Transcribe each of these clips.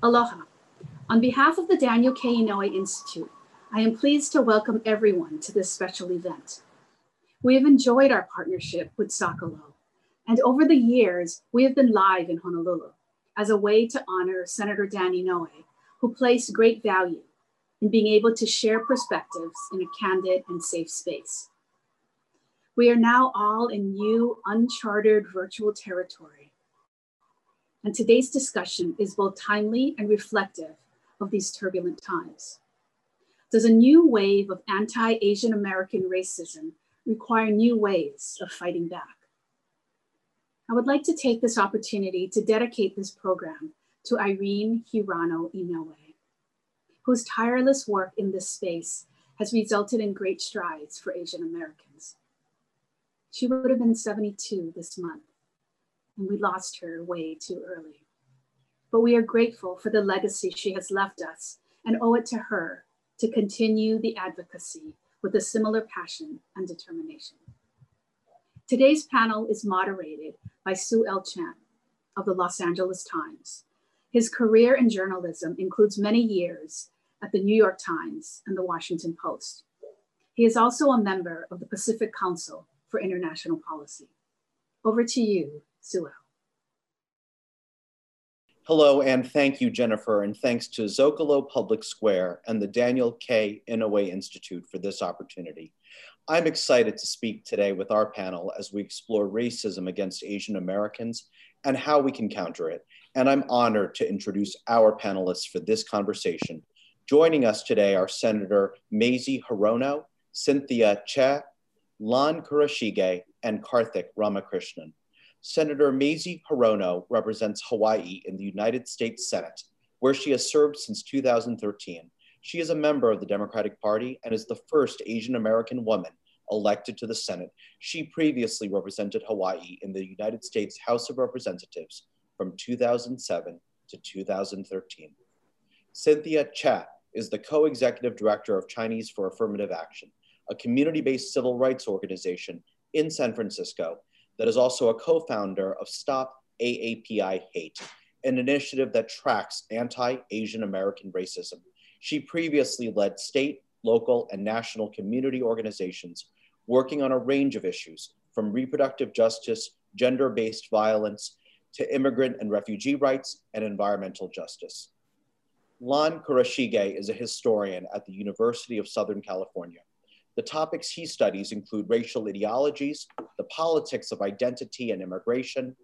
Aloha. On behalf of the Daniel K. Inouye Institute, I am pleased to welcome everyone to this special event. We have enjoyed our partnership with Zocalo, and over the years, we have been live in Honolulu as a way to honor Senator Dan Inouye, who placed great value in being able to share perspectives in a candid and safe space. We are now all in new, uncharted virtual territory. And today's discussion is both timely and reflective of these turbulent times. Does a new wave of anti Asian American racism require new ways of fighting back? I would like to take this opportunity to dedicate this program to Irene Hirano Inouye, whose tireless work in this space has resulted in great strides for Asian Americans. She would have been 72 this month, and we lost her way too early. But we are grateful for the legacy she has left us and owe it to her to continue the advocacy with a similar passion and determination. Today's panel is moderated by Sewell Chan of the Los Angeles Times. His career in journalism includes many years at the New York Times and the Washington Post. He is also a member of the Pacific Council for International Policy. Over to you, Hello, and thank you, Jennifer, and thanks to Zocalo Public Square and the Daniel K. Inouye Institute for this opportunity. I'm excited to speak today with our panel as we explore racism against Asian Americans and how we can counter it. And I'm honored to introduce our panelists for this conversation. Joining us today are Senator Mazie Hirono, Cynthia Choi, Lon Kurashige, and Karthick Ramakrishnan. Senator Mazie Hirono represents Hawaii in the United States Senate, where she has served since 2013. She is a member of the Democratic Party and is the first Asian American woman elected to the Senate. She previously represented Hawaii in the United States House of Representatives from 2007 to 2013. Cynthia Choi is the co-executive director of Chinese for Affirmative Action, a community-based civil rights organization in San Francisco that is also a co-founder of Stop AAPI Hate, an initiative that tracks anti-Asian American racism. She previously led state, local, and national community organizations working on a range of issues from reproductive justice, gender-based violence, to immigrant and refugee rights and environmental justice. Lon Kurashige is a historian at the University of Southern California. The topics he studies include racial ideologies, the politics of identity and immigration,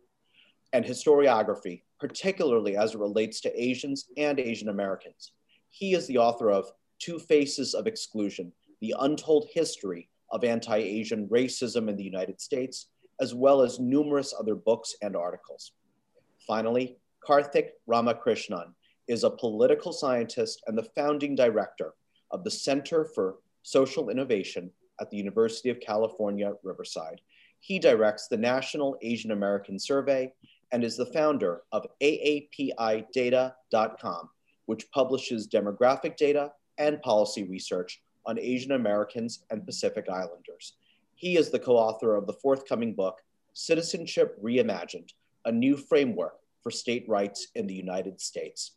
and historiography, particularly as it relates to Asians and Asian Americans. He is the author of Two Faces of Exclusion, The Untold History of Anti-Asian Racism in the United States, as well as numerous other books and articles. Finally, Karthick Ramakrishnan is a political scientist and the founding director of the Center for Social Innovation at the University of California, Riverside. He directs the National Asian American Survey and is the founder of AAPIData.com, which publishes demographic data and policy research on Asian Americans and Pacific Islanders. He is the co author of the forthcoming book, Citizenship Reimagined A New Framework for State Rights in the United States.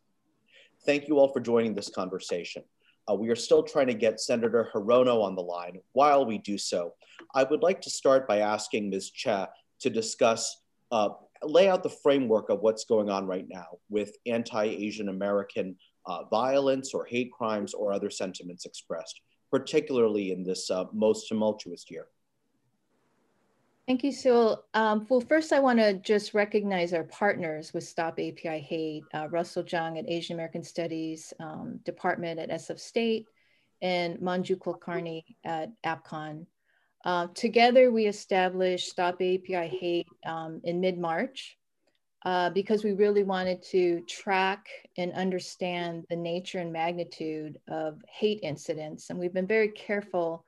Thank you all for joining this conversation. Uh, we are still trying to get Senator Hirono on the line. While we do so, I would like to start by asking Ms. Choi to discuss, uh, lay out the framework of what's going on right now with anti-Asian American uh, violence or hate crimes or other sentiments expressed, particularly in this uh, most tumultuous year. Thank you, Sue. Um, well, first I want to just recognize our partners with Stop API Hate, uh, Russell Jeung at Asian American Studies um, Department at SF State, and Manju Kulkarni at APCON. Uh, together, we established Stop API Hate um, in mid-March uh, because we really wanted to track and understand the nature and magnitude of hate incidents. And we've been very careful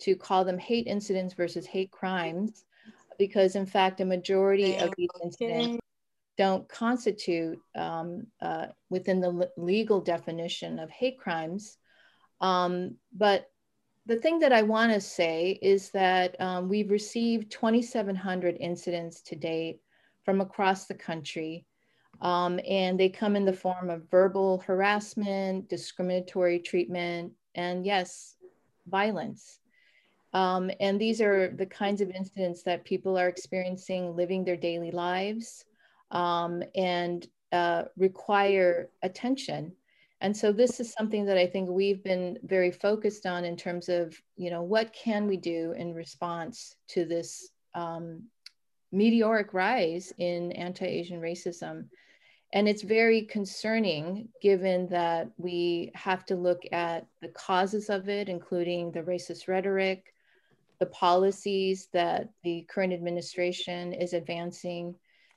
to call them hate incidents versus hate crimes because in fact, a majority of these incidents don't constitute um, uh, within the legal definition of hate crimes. Um, but the thing that I want to say is that um, we've received 2,700 incidents to date from across the country. Um, and they come in the form of verbal harassment, discriminatory treatment, and yes, violence. Um, and these are the kinds of incidents that people are experiencing living their daily lives um, and uh, require attention. And so this is something that I think we've been very focused on in terms of, you know, what can we do in response to this um, meteoric rise in anti-Asian racism. And it's very concerning given that we have to look at the causes of it, including the racist rhetoric, the policies that the current administration is advancing,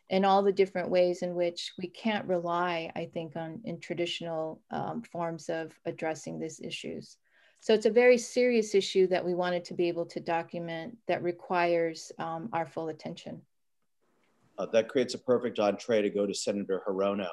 and all the different ways in which we can't rely, I think, on in traditional um, forms of addressing these issues. So it's a very serious issue that we wanted to be able to document that requires um, our full attention. Uh, that creates a perfect entree to go to Senator Hirono.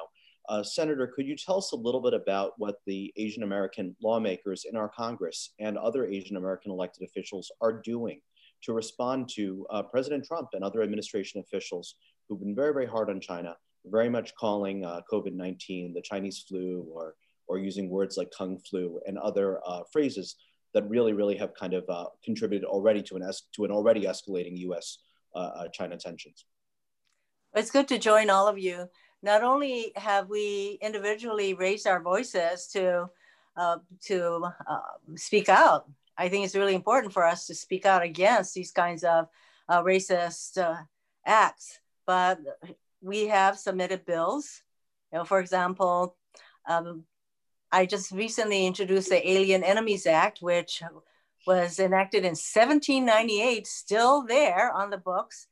Uh, Senator, could you tell us a little bit about what the Asian American lawmakers in our Congress and other Asian American elected officials are doing to respond to uh, President Trump and other administration officials who've been very, very hard on China, very much calling uh, COVID 19 the Chinese flu or, or using words like Kung flu and other uh, phrases that really, really have kind of uh, contributed already to an, to an already escalating US China tensions? It's good to join all of you. Not only have we individually raised our voices to uh, to uh, speak out, I think it's really important for us to speak out against these kinds of uh, racist uh, acts. But we have submitted bills. You know, for example, um, I just recently introduced the Alien Enemies Act, which was enacted in 1798, still there on the books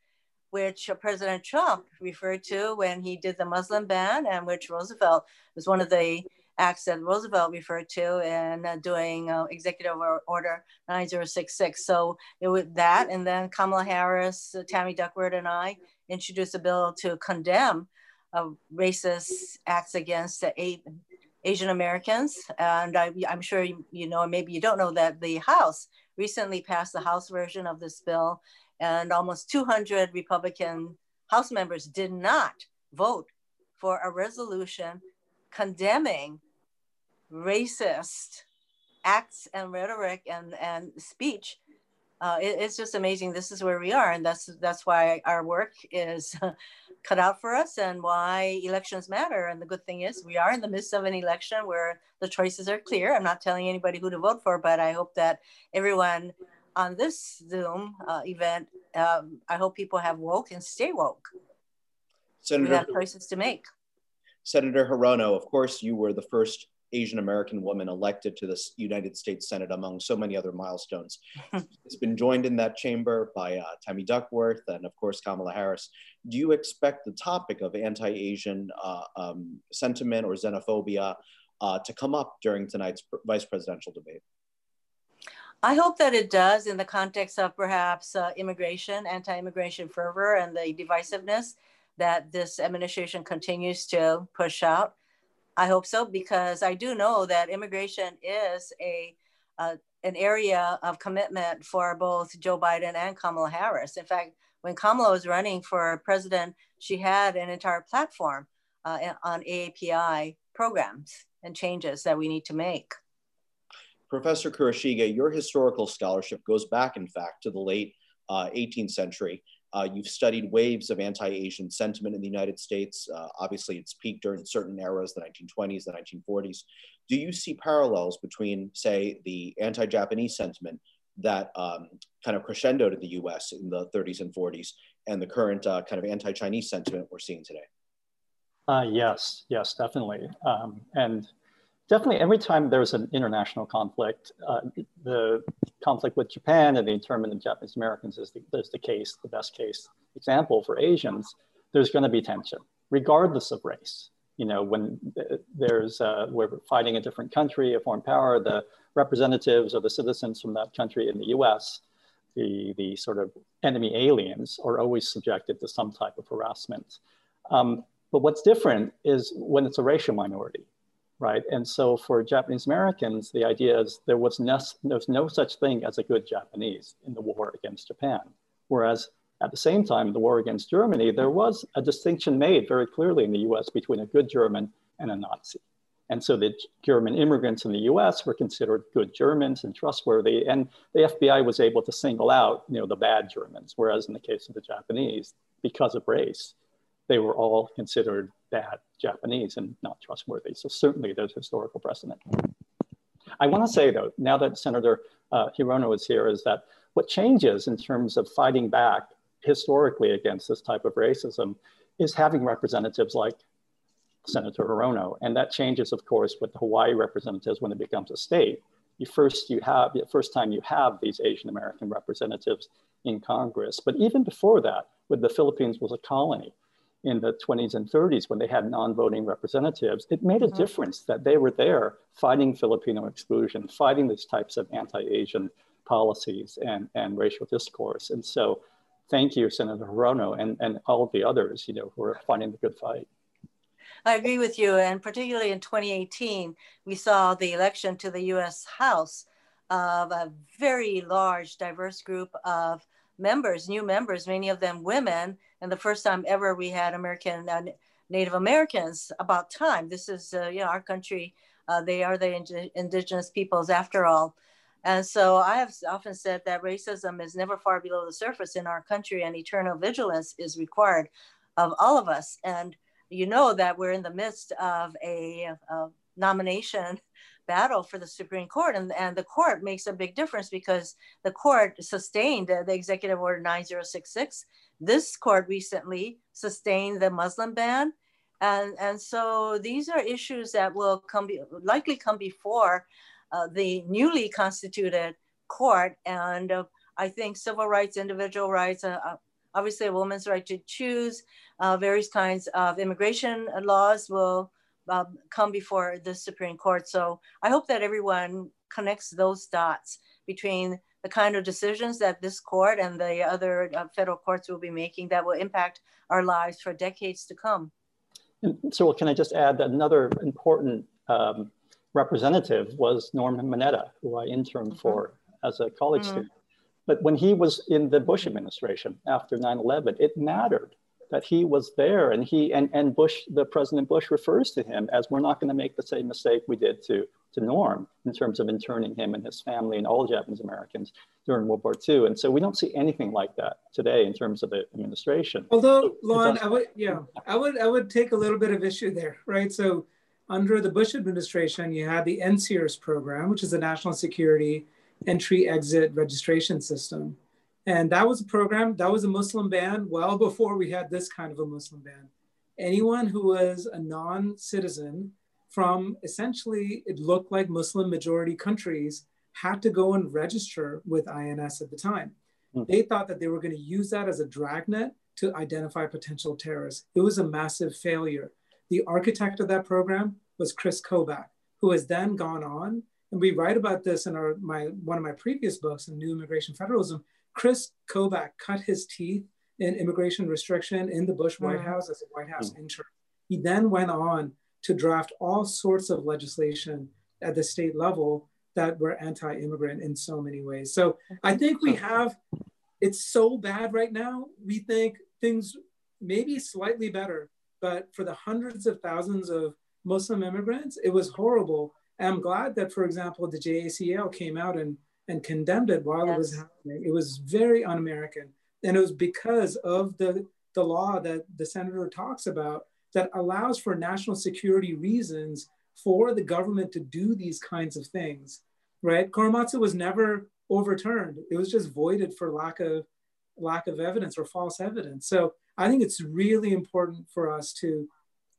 which President Trump referred to when he did the Muslim ban, and which Roosevelt was one of the acts that Roosevelt referred to in uh, doing uh, Executive Order 9066. So it was that, and then Kamala Harris, uh, Tammy Duckworth, and I introduced a bill to condemn uh, racist acts against Asian Americans. And I, am sure you, you know, maybe you don't know that the House recently passed the House version of this bill and almost 200 Republican House members did not vote for a resolution condemning racist acts and rhetoric and, and speech. Uh, it, it's just amazing. This is where we are, and that's that's why our work is cut out for us, and why elections matter. And the good thing is, we are in the midst of an election where the choices are clear. I'm not telling anybody who to vote for, but I hope that everyone on this Zoom uh, event, um, I hope people have woke and stay woke. Senator, we have choices to make. Senator Hirono, of course, you were the first Asian American woman elected to the United States Senate among so many other milestones. it's been joined in that chamber by uh, Tammy Duckworth and, of course, Kamala Harris. Do you expect the topic of anti Asian uh, um, sentiment or xenophobia uh, to come up during tonight's vice presidential debate? I hope that it does in the context of perhaps uh, immigration, anti immigration fervor, and the divisiveness that this administration continues to push out. I hope so because I do know that immigration is a uh, an area of commitment for both Joe Biden and Kamala Harris. In fact, when Kamala was running for president, she had an entire platform uh, on AAPI programs and changes that we need to make. Professor Kurashige, your historical scholarship goes back, in fact, to the late uh, 18th century. Uh, you've studied waves of anti-Asian sentiment in the United States. Uh, obviously, it's peaked during certain eras, the 1920s, the 1940s. Do you see parallels between, say, the anti-Japanese sentiment that um, kind of crescendoed in the U.S. in the 30s and 40s, and the current uh, kind of anti-Chinese sentiment we're seeing today? Uh, yes, yes, definitely. Um, and definitely every time there's an international conflict, uh, the conflict with Japan and the internment of Japanese Americans is the, is the case, the best case example for Asians, there's going to be tension, regardless of race. You know, when there's, uh, we're fighting a different country, a foreign power, the representatives or the citizens from that country in the US, the, the sort of enemy aliens are always subjected to some type of harassment. Um, but what's different is when it's a racial minority right? And so for Japanese Americans, the idea is there was no, there's no such thing as a good Japanese in the war against Japan. Whereas At the same time, the war against Germany, there was a distinction made very clearly in the US between a good German and a Nazi. And so the German immigrants in the US were considered good Germans and trustworthy. And the FBI was able to single out you know, the bad Germans, whereas in the case of the Japanese, because of race, they were all considered bad Japanese and not trustworthy. So certainly there's historical precedent. I want to say though, now that Senator uh, Hirono is here, is that what changes in terms of fighting back historically against this type of racism is having representatives like Senator Hirono. And that changes, of course, with the Hawaii representatives when it becomes a state. You first you have the first time you have these Asian American representatives in Congress. But even before that, when the Philippines was a colony in the 20s and 30s, when they had non-voting representatives, it made a mm-hmm. difference that they were there fighting Filipino exclusion, fighting these types of anti-Asian policies and, and racial discourse. And so thank you, Senator Hirono, and, and all of the others, you know, who are fighting the good fight. I agree with you. And particularly in 2018, we saw the election to the US House of a very large, diverse group of members, new members, many of them women. And the first time ever we had American uh, Native Americans about time. This is, uh, you know, our country. Uh, they are the indigenous peoples after all. And so I have often said that racism is never far below the surface in our country and eternal vigilance is required of all of us. And you know that we're in the midst of a, a nomination battle for the Supreme Court. And, and the court makes a big difference because the court sustained the, the Executive Order 9066. This court recently sustained the Muslim ban. And, and so these are issues that will come be, likely come before uh, the newly constituted court. And uh, I think civil rights, individual rights, uh, uh obviously a woman's right to choose, uh, various kinds of immigration laws will um, come before the Supreme Court. So I hope that everyone connects those dots between the kind of decisions that this court and the other uh, federal courts will be making that will impact our lives for decades to come. And so can I just add that another important um, representative was Norman Mineta, who I interned mm -hmm. for as a college mm -hmm. student. But when he was in the Bush administration after 9-11, it mattered that he was there and he and, and Bush, the President Bush refers to him as we're not going to make the same mistake we did to, to Norm in terms of interning him and his family and all Japanese Americans during World War II. And so we don't see anything like that today in terms of the administration. Although, Lon, I would, yeah, I would, I would take a little bit of issue there, right? So under the Bush administration, you had the NSEERS program, which is the National Security Entry Exit Registration System. And that was a program, that was a Muslim ban well before we had this kind of a Muslim ban. Anyone who was a non citizen from essentially, it looked like Muslim majority countries had to go and register with INS at the time. Mm. They thought that they were going to use that as a dragnet to identify potential terrorists. It was a massive failure. The architect of that program was Chris Kobach, who has then gone on, and we write about this in our my one of my previous books, in New Immigration Federalism. Chris Kobach cut his teeth in immigration restriction in the Bush White mm. House as a White House mm. intern. He then went on to draft all sorts of legislation at the state level that were anti-immigrant in so many ways. So I think we have, it's so bad right now. We think things maybe slightly better, but for the hundreds of thousands of Muslim immigrants, it was horrible. And I'm glad that, for example, the JACL came out and, and condemned it while yes. it was happening. It was very un-American. And it was because of the, the law that the senator talks about that allows for national security reasons for the government to do these kinds of things, right? Korematsu was never overturned. It was just voided for lack of lack of evidence or false evidence. So I think it's really important for us to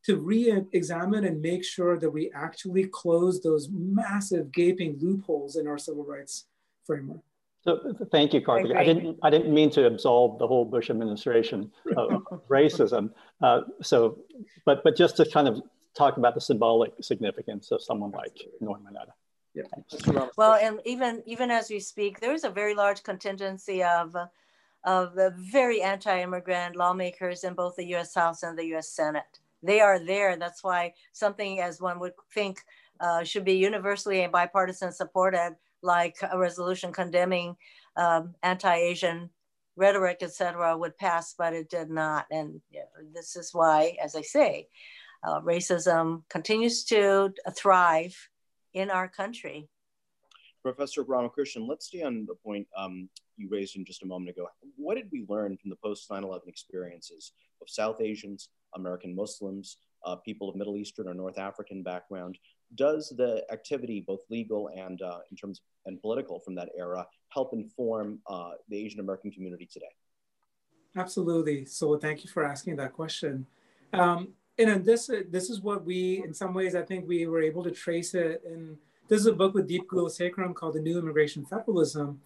to re-examine and make sure that we actually close those massive gaping loopholes in our civil rights framework. So thank you, Karthick. I didn't, I didn't mean to absolve the whole Bush administration of racism. Uh, so, but, but just to kind of talk about the symbolic significance of someone like Norm Mineta. Yeah. Well, and even even as we speak, there's a very large contingency of of the very anti-immigrant lawmakers in both the U.S. House and the U.S. Senate they are there. That's why something as one would think uh, should be universally and bipartisan supported, like a resolution condemning um, anti-Asian rhetoric, etc., would pass, but it did not. And this is why, as I say, uh, racism continues to thrive in our country. Professor Ramakrishnan, let's stay on the point um, you raised in just a moment ago. What did we learn from the post 9 11 experiences of South Asians, American Muslims, uh, people of Middle Eastern or North African background? Does the activity, both legal and uh, in terms of, and political from that era, help inform uh, the Asian American community today? Absolutely. So thank you for asking that question. Um, and this this is what we, in some ways, I think we were able to trace it And this is a book with Deep Gula Gulasekaram called The New Immigration Federalism.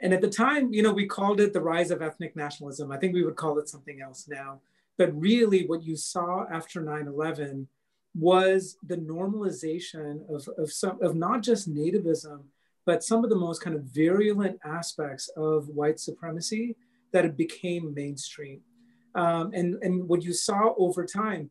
And at the time, you know, we called it the rise of ethnic nationalism. I think we would call it something else now. But really, what you saw after 9 11 was the normalization of, of, some, of not just nativism, but some of the most kind of virulent aspects of white supremacy that it became mainstream. Um, and, and what you saw over time,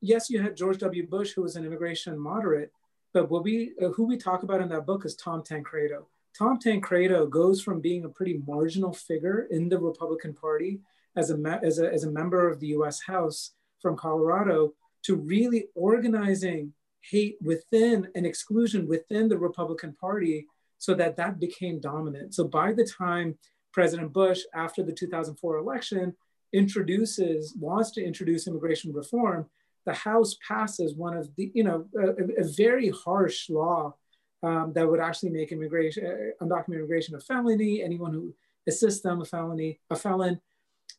yes, you had George W. Bush, who was an immigration moderate, but what we, uh, who we talk about in that book is Tom Tancredo. Tom Tancredo goes from being a pretty marginal figure in the Republican Party as a, as a, as a member of the US House from Colorado to really organizing hate within and exclusion within the Republican Party so that that became dominant. So by the time President Bush, after the 2004 election, introduces, wants to introduce immigration reform, the House passes one of the, you know, a, a very harsh law um, that would actually make immigration, uh, undocumented immigration a felony. Anyone who assists them a felony, a felon.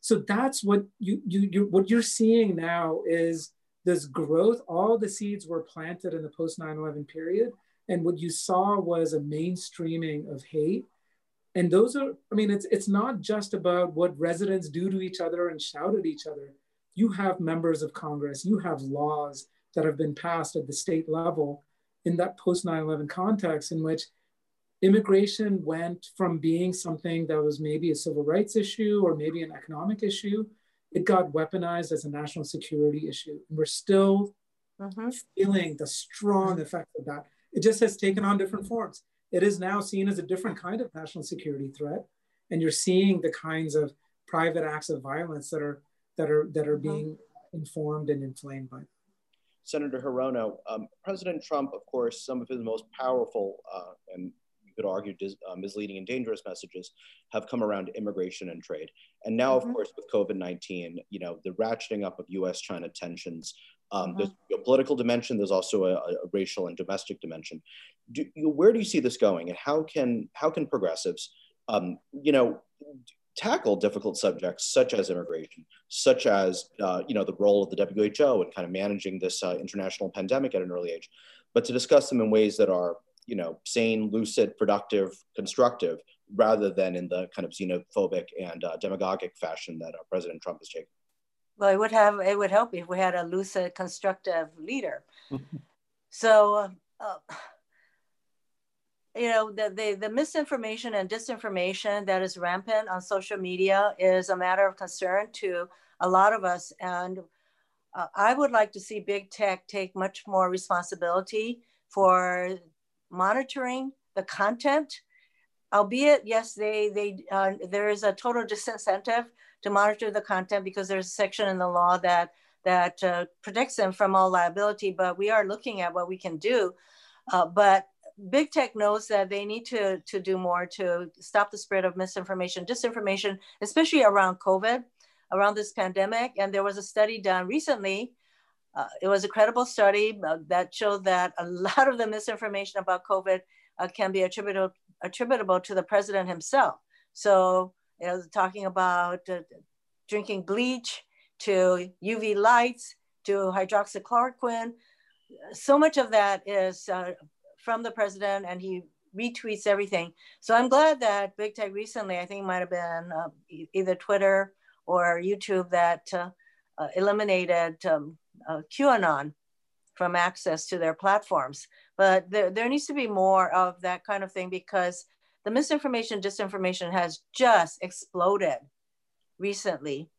So that's what you, you, you what you're seeing now is this growth. All the seeds were planted in the post 9/11 period, and what you saw was a mainstreaming of hate. And those are, I mean, it's it's not just about what residents do to each other and shout at each other you have members of Congress, you have laws that have been passed at the state level in that post 9 11 context, in which immigration went from being something that was maybe a civil rights issue or maybe an economic issue, it got weaponized as a national security issue. And we're still mm-hmm. feeling the strong effect of that. It just has taken on different forms. It is now seen as a different kind of national security threat. And you're seeing the kinds of private acts of violence that are that are that are mm-hmm. being informed and inflamed by. Senator Hirono, um, President Trump, of course, some of his most powerful uh, and you could argue dis- uh, misleading and dangerous messages have come around immigration and trade. And now, mm-hmm. of course, with COVID 19, you know, the ratcheting up of US China tensions, um, mm-hmm. there's a political dimension, there's also a, a racial and domestic dimension. Do, you, where do you see this going? And how can, how can progressives, um, you know, tackle difficult subjects such as immigration, such as uh, you know the role of the WHO in kind of managing this uh, international pandemic at an early age, but to discuss them in ways that are you know sane, lucid, productive, constructive, rather than in the kind of xenophobic and uh, demagogic fashion that uh, President Trump has taken. Well, it would have it would help if we had a lucid, constructive leader. so. Uh, you know the, the, the misinformation and disinformation that is rampant on social media is a matter of concern to a lot of us and uh, i would like to see big tech take much more responsibility for monitoring the content albeit yes they they uh, there is a total disincentive to monitor the content because there's a section in the law that that uh, protects them from all liability but we are looking at what we can do uh, but big tech knows that they need to, to do more to stop the spread of misinformation, disinformation, especially around COVID, around this pandemic. And there was a study done recently. Uh, it was a credible study uh, that showed that a lot of the misinformation about COVID uh, can be attributable, attributable to the president himself. So, talking about uh, drinking bleach to UV lights to hydroxychloroquine, so much of that is uh, from the president and he retweets everything. So I'm glad that Big Tech recently, I think might have been uh, either Twitter or YouTube that uh, eliminated um, uh, QAnon from access to their platforms. But there, there needs to be more of that kind of thing because the misinformation, disinformation has just exploded recently.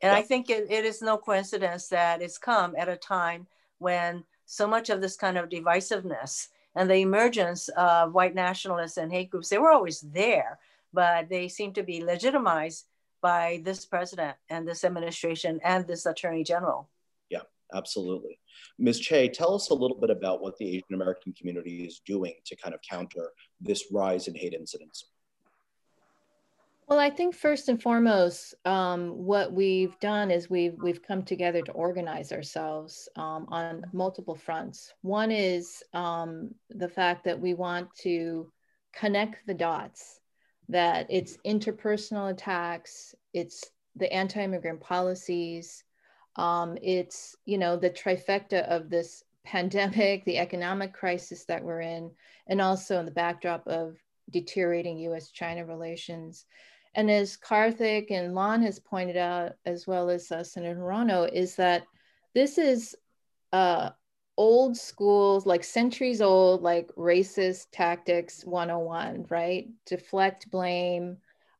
And yeah. I think it, it is no coincidence that it's come at a time when so much of this kind of divisiveness and the emergence of white nationalists and hate groups, they were always there, but they seem to be legitimized by this president and this administration and this attorney general. Yeah, absolutely. Ms. Choi, tell us a little bit about what the Asian American community is doing to kind of counter this rise in hate incidents. Well, I think first and foremost, um, what we've done is we've we've come together to organize ourselves um, on multiple fronts. One is um, the fact that we want to connect the dots, that it's interpersonal attacks, it's the anti-immigrant policies, um, it's you know the trifecta of this pandemic, the economic crisis that we're in, and also in the backdrop of deteriorating U.S.-China relations. And as Karthick and Lon has pointed out, as well as uh, Senator Hirono, is that this is uh, old schools, like centuries old, like racist tactics 101, right? Deflect blame,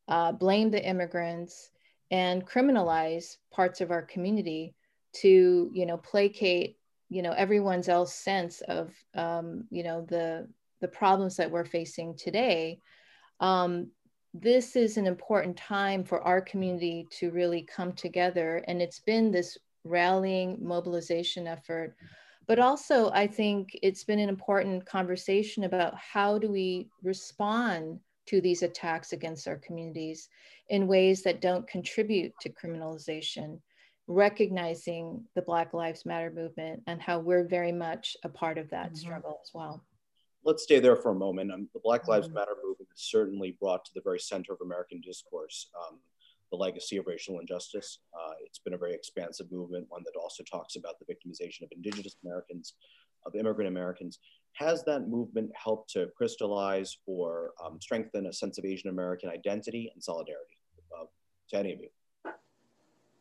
uh, blame the immigrants, and criminalize parts of our community to, you know, placate, you know, everyone's else sense of, um, you know, the the problems that we're facing today. Um, this is an important time for our community to really come together. And it's been this rallying mobilization effort. But also, I think it's been an important conversation about how do we respond to these attacks against our communities in ways that don't contribute to criminalization, recognizing the Black Lives Matter movement and how we're very much a part of that mm-hmm. struggle as well let's stay there for a moment. Um, the Black Lives mm-hmm. Matter movement has certainly brought to the very center of American discourse um, the legacy of racial injustice. Uh, it's been a very expansive movement, one that also talks about the victimization of Indigenous Americans, of immigrant Americans. Has that movement helped to crystallize or um, strengthen a sense of Asian American identity and solidarity uh, to any of you?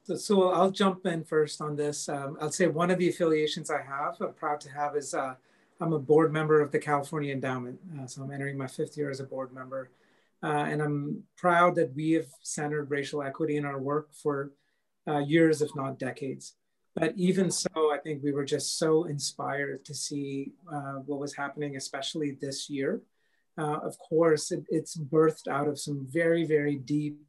So, so, I'll jump in first on this. Um, I'll say one of the affiliations I have, I'm proud to have, is uh, I'm a board member of the California Endowment. Uh, so I'm entering my fifth year as a board member. Uh, and I'm proud that we have centered racial equity in our work for uh, years, if not decades. But even so, I think we were just so inspired to see uh, what was happening, especially this year. Uh, of course, it, it's birthed out of some very, very deep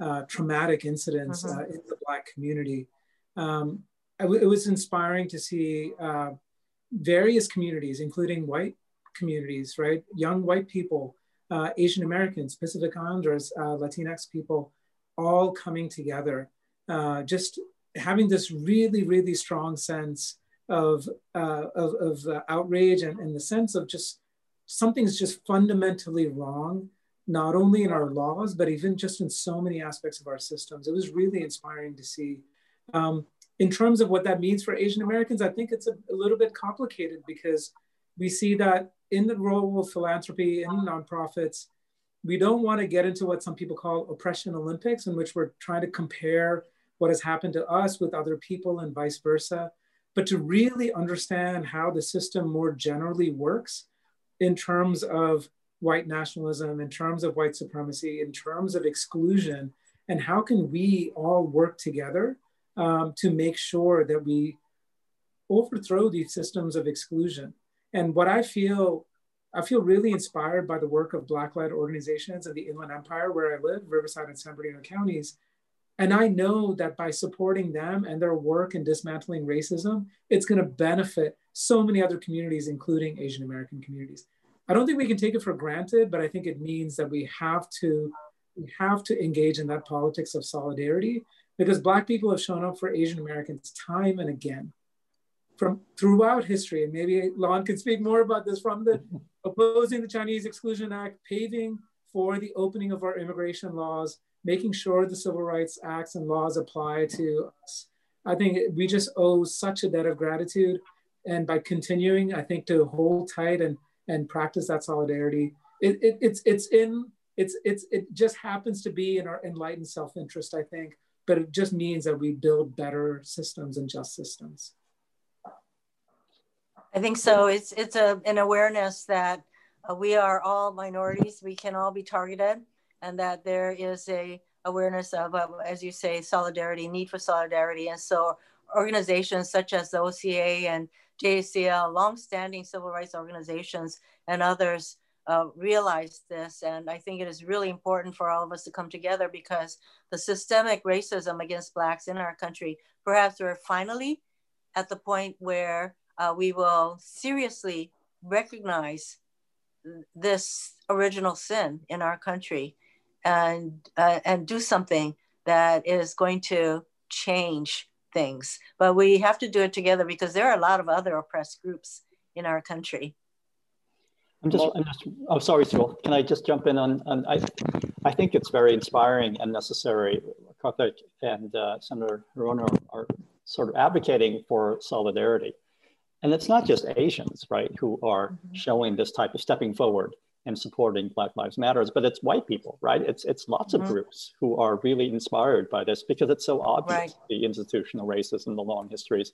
uh, traumatic incidents uh-huh. in the Black community. Um, it was inspiring to see various communities, including white communities, right? Young white people, uh, Asian Americans, Pacific Islanders, uh, Latinx people, all coming together, uh, just having this really, really strong sense of, uh, of, of uh, outrage and, and the sense of just something's just fundamentally wrong, not only in our laws, but even just in so many aspects of our systems. It was really inspiring to see. Um, in terms of what that means for Asian Americans, I think it's a, a little bit complicated because we see that in the role of philanthropy in nonprofits, we don't want to get into what some people call oppression Olympics, in which we're trying to compare what has happened to us with other people and vice versa, but to really understand how the system more generally works in terms of white nationalism, in terms of white supremacy, in terms of exclusion, and how can we all work together um, to make sure that we overthrow these systems of exclusion. And what I feel, I feel really inspired by the work of Black-led organizations in the Inland Empire where I live, Riverside and San Bernardino counties. And I know that by supporting them and their work in dismantling racism, it's going to benefit so many other communities, including Asian American communities. I don't think we can take it for granted, but I think it means that we have to we have to engage in that politics of solidarity because Black people have shown up for Asian Americans time and again from throughout history. And maybe Lon can speak more about this from the opposing the Chinese Exclusion Act, paving for the opening of our immigration laws, making sure the civil rights acts and laws apply to us. I think we just owe such a debt of gratitude. And by continuing, I think to hold tight and, and practice that solidarity, it, it, it's, it's in, it's, it's, it just happens to be in our enlightened self-interest, I think, but it just means that we build better systems and just systems. I think so. It's it's a, an awareness that uh, we are all minorities. We can all be targeted, and that there is a awareness of, uh, as you say, solidarity, need for solidarity. And so, organizations such as the OCA and JACL, longstanding civil rights organizations, and others uh, realize this. And I think it is really important for all of us to come together because the systemic racism against Blacks in our country, perhaps we're finally at the point where uh, we will seriously recognize this original sin in our country and, uh, and do something that is going to change things. But we have to do it together because there are a lot of other oppressed groups in our country. I'm just, I'm just, oh, sorry, Sewell. Can I just jump in on, on I, I think it's very inspiring and necessary. Karthick and uh, Senator Hirono are sort of advocating for solidarity. And it's not just Asians, right, who are mm-hmm. showing this type of stepping forward and supporting Black Lives Matters, but it's white people, right? It's it's lots mm-hmm. of groups who are really inspired by this because it's so obvious right. the institutional racism, the long histories.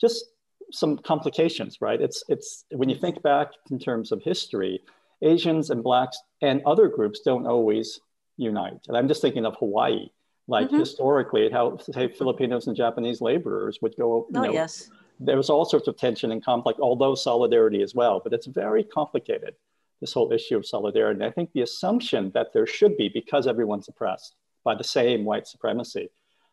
Just some complications, right? It's it's when you think back in terms of history, Asians and blacks and other groups don't always unite. And I'm just thinking of Hawaii, like mm-hmm. historically, how say Filipinos and Japanese laborers would go. Oh, know, yes. There was all sorts of tension and conflict, although solidarity as well. But it's very complicated. This whole issue of solidarity. And I think the assumption that there should be, because everyone's oppressed by the same white supremacy,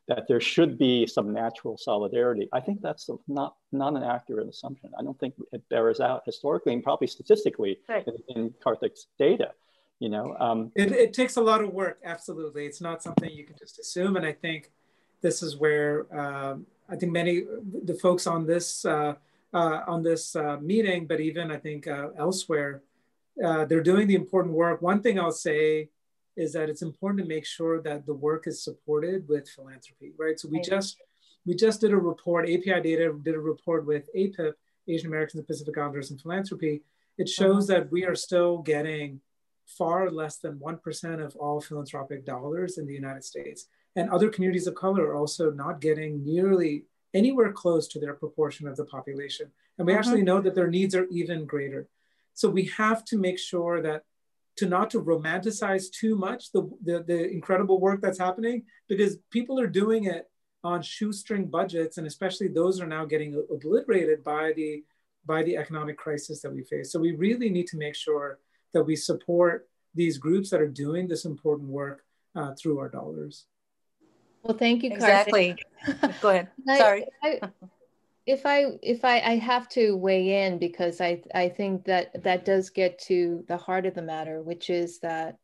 that there should be some natural solidarity. I think that's not, not an accurate assumption. I don't think it bears out historically and probably statistically right. in, in Karthick's data. You know, um, it, it takes a lot of work. Absolutely, it's not something you can just assume. And I think this is where um, I think many the folks on this uh, uh, on this uh, meeting, but even I think uh, elsewhere, uh, they're doing the important work. One thing I'll say is that it's important to make sure that the work is supported with philanthropy, right? So we right. just we just did a report. API Data did a report with APIP, Asian Americans and Pacific Islanders in Philanthropy. It shows uh-huh. that we are still getting far less than 1% of all philanthropic dollars in the United States. And other communities of color are also not getting nearly anywhere close to their proportion of the population. And we uh-huh. actually know that their needs are even greater. So we have to make sure that to not to romanticize too much the, the, the incredible work that's happening because people are doing it on shoestring budgets and especially those are now getting obliterated by the by the economic crisis that we face so we really need to make sure that we support these groups that are doing this important work uh, through our dollars well thank you exactly. Go ahead. Sorry. I, if I if I, I have to weigh in because I I think that that does get to the heart of the matter, which is that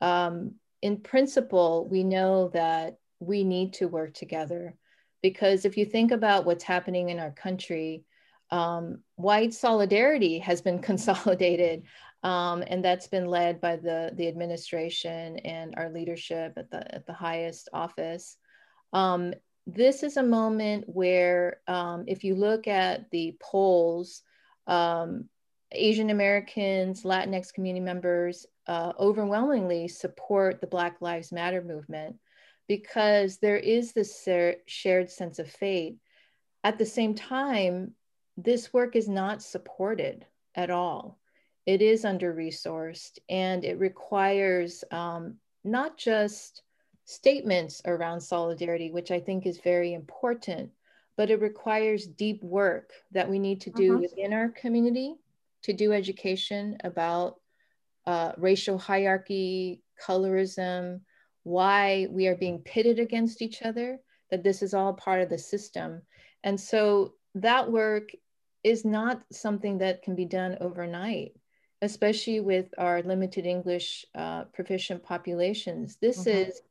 um, in principle we know that we need to work together because if you think about what's happening in our country, um, white solidarity has been consolidated, um, and that's been led by the the administration and our leadership at the at the highest office. Um, this is a moment where, um, if you look at the polls, um, Asian Americans, Latinx community members uh, overwhelmingly support the Black Lives Matter movement because there is this shared sense of fate. At the same time, this work is not supported at all. It is under resourced and it requires um, not just statements around solidarity, which I think is very important, but it requires deep work that we need to do uh-huh. within our community to do education about uh, racial hierarchy, colorism, why we are being pitted against each other, that this is all part of the system. And so that work is not something that can be done overnight, especially with our limited English uh, proficient populations. This mm-hmm. is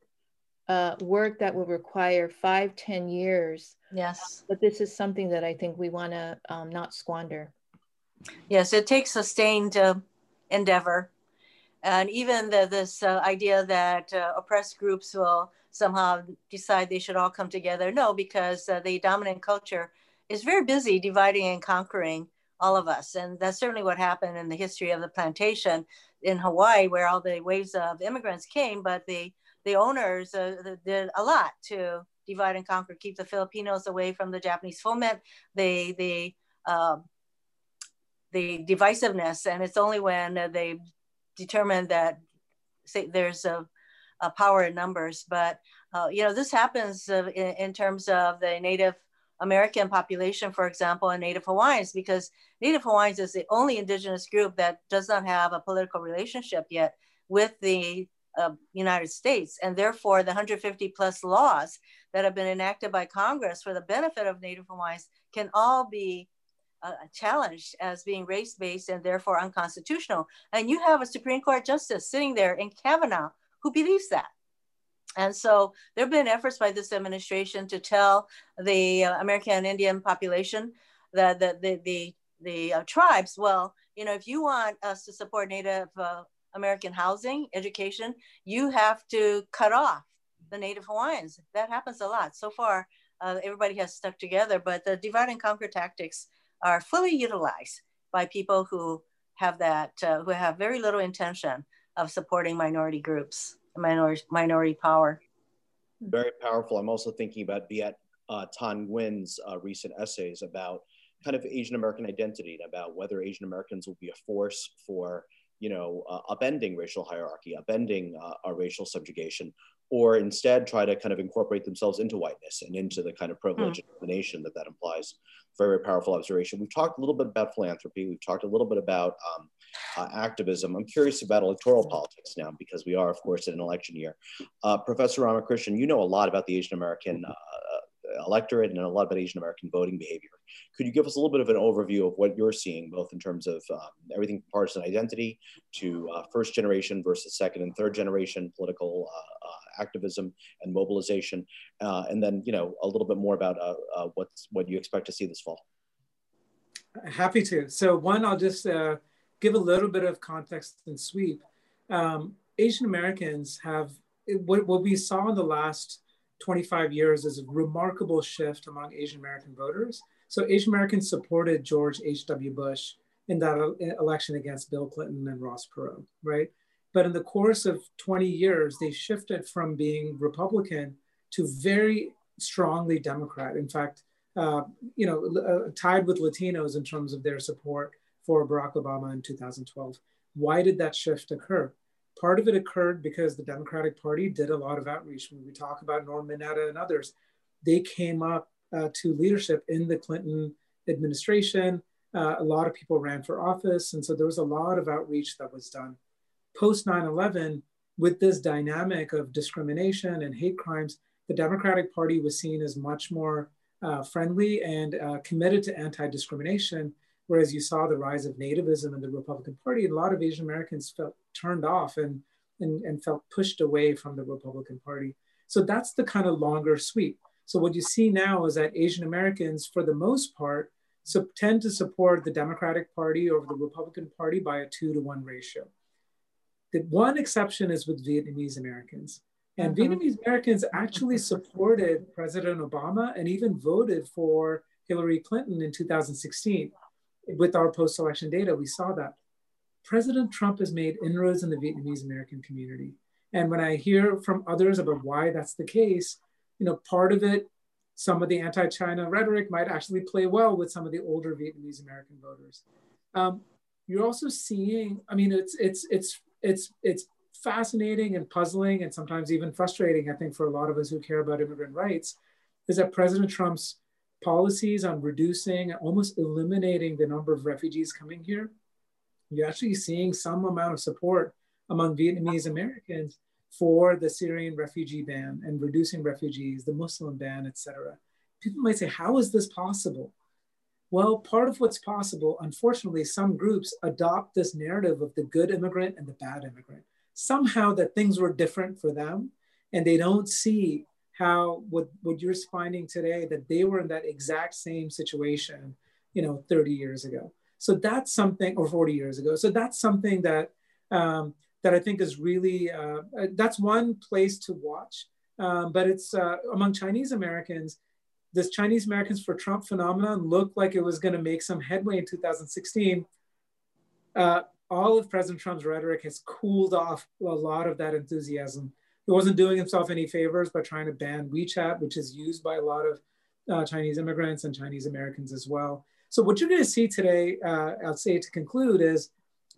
uh, work that will require five, ten years. Yes. But this is something that I think we want to um, not squander. Yes, it takes sustained uh, endeavor. And even the, this uh, idea that uh, oppressed groups will somehow decide they should all come together. No, because uh, the dominant culture is very busy dividing and conquering all of us. And that's certainly what happened in the history of the plantation in Hawaii, where all the waves of immigrants came, but the the owners uh, did a lot to divide and conquer, keep the Filipinos away from the Japanese foment, the the uh, the divisiveness, and it's only when they determined that say there's a, a power in numbers. But uh, you know this happens uh, in, in, terms of the native American population, for example, and Native Hawaiians, because Native Hawaiians is the only indigenous group that does not have a political relationship yet with the uh, United States. And therefore, the 150 plus laws that have been enacted by Congress for the benefit of Native Hawaiians can all be uh, challenged as being race based and therefore unconstitutional. And you have a Supreme Court justice sitting there in Kavanaugh who believes that. And so there have been efforts by this administration to tell the uh, American Indian population that the, the, the, the uh, tribes, well, you know, if you want us to support Native uh, American housing, education, you have to cut off the Native Hawaiians. That happens a lot. So far, uh, everybody has stuck together, but the divide and conquer tactics are fully utilized by people who have that, uh, who have very little intention of supporting minority groups minority, minority power. Very powerful. I'm also thinking about Viet uh, Thanh Nguyen's uh, recent essays about kind of Asian American identity and about whether Asian Americans will be a force for, you know, uh, upending racial hierarchy, upending uh, our racial subjugation, or instead try to kind of incorporate themselves into whiteness and into the kind of privilege mm. and domination that that implies. Very, very powerful observation. We've talked a little bit about philanthropy. We've talked a little bit about um, uh, activism. I'm curious about electoral politics now because we are, of course, in an election year. Uh, Professor Ramakrishnan, you know a lot about the Asian American uh, electorate and a lot about Asian American voting behavior. Could you give us a little bit of an overview of what you're seeing, both in terms of um, everything from partisan identity to uh, first generation versus second and third generation political uh, uh, activism and mobilization, uh, and then you know a little bit more about what's what you expect to see this fall? Happy to. So one, I'll just give a little bit of context and sweep. Um, Asian Americans have what, what we saw in the last 25 years is a remarkable shift among Asian American voters. So Asian Americans supported George H.W. Bush in that election against Bill Clinton and Ross Perot, right? But in the course of 20 years, they shifted from being Republican to very strongly Democrat. In fact, uh, you know, uh, tied with Latinos in terms of their support for Barack Obama in 2012. Why did that shift occur? Part of it occurred because the Democratic Party did a lot of outreach. When we talk about Norm Mineta and others, they came up uh, to leadership in the Clinton administration. Uh, a lot of people ran for office. And so there was a lot of outreach that was done. Post 9 11, with this dynamic of discrimination and hate crimes, the Democratic Party was seen as much more uh, friendly and uh, committed to anti discrimination. Whereas you saw the rise of nativism in the Republican Party, and a lot of Asian Americans felt turned off and, and, and felt pushed away from the Republican Party. So that's the kind of longer sweep. So what you see now is that Asian Americans, for the most part, so tend to support the Democratic Party over the Republican Party by a two to one ratio. The one exception is with Vietnamese Americans. And mm-hmm. Vietnamese Americans actually supported President Obama and even voted for Hillary Clinton in 2016 with our post-election data, we saw that President Trump has made inroads in the Vietnamese American community. And when I hear from others about why that's the case, you know, part of it, some of the anti-China rhetoric might actually play well with some of the older Vietnamese American voters. Um, you're also seeing, I mean, it's it's it's it's it's fascinating and puzzling and sometimes even frustrating, I think, for a lot of us who care about immigrant rights, is that President Trump's policies on reducing, almost eliminating the number of refugees coming here, you're actually seeing some amount of support among Vietnamese Americans for the Syrian refugee ban and reducing refugees, the Muslim ban, etc. People might say, how is this possible? Well, part of what's possible, unfortunately, some groups adopt this narrative of the good immigrant and the bad immigrant. Somehow that things were different for them, and they don't see how what, what you're finding today that they were in that exact same situation you know 30 years ago. So that's something or 40 years ago. So that's something that um, that i think is really uh, uh, that's one place to watch. Um, but it's uh, among chinese americans this chinese americans for trump phenomenon looked like it was going to make some headway in 2016 uh, all of president trump's rhetoric has cooled off a lot of that enthusiasm he wasn't doing himself any favors by trying to ban WeChat, which is used by a lot of uh, Chinese immigrants and Chinese Americans as well. So what you're going to see today, uh, I'll say to conclude, is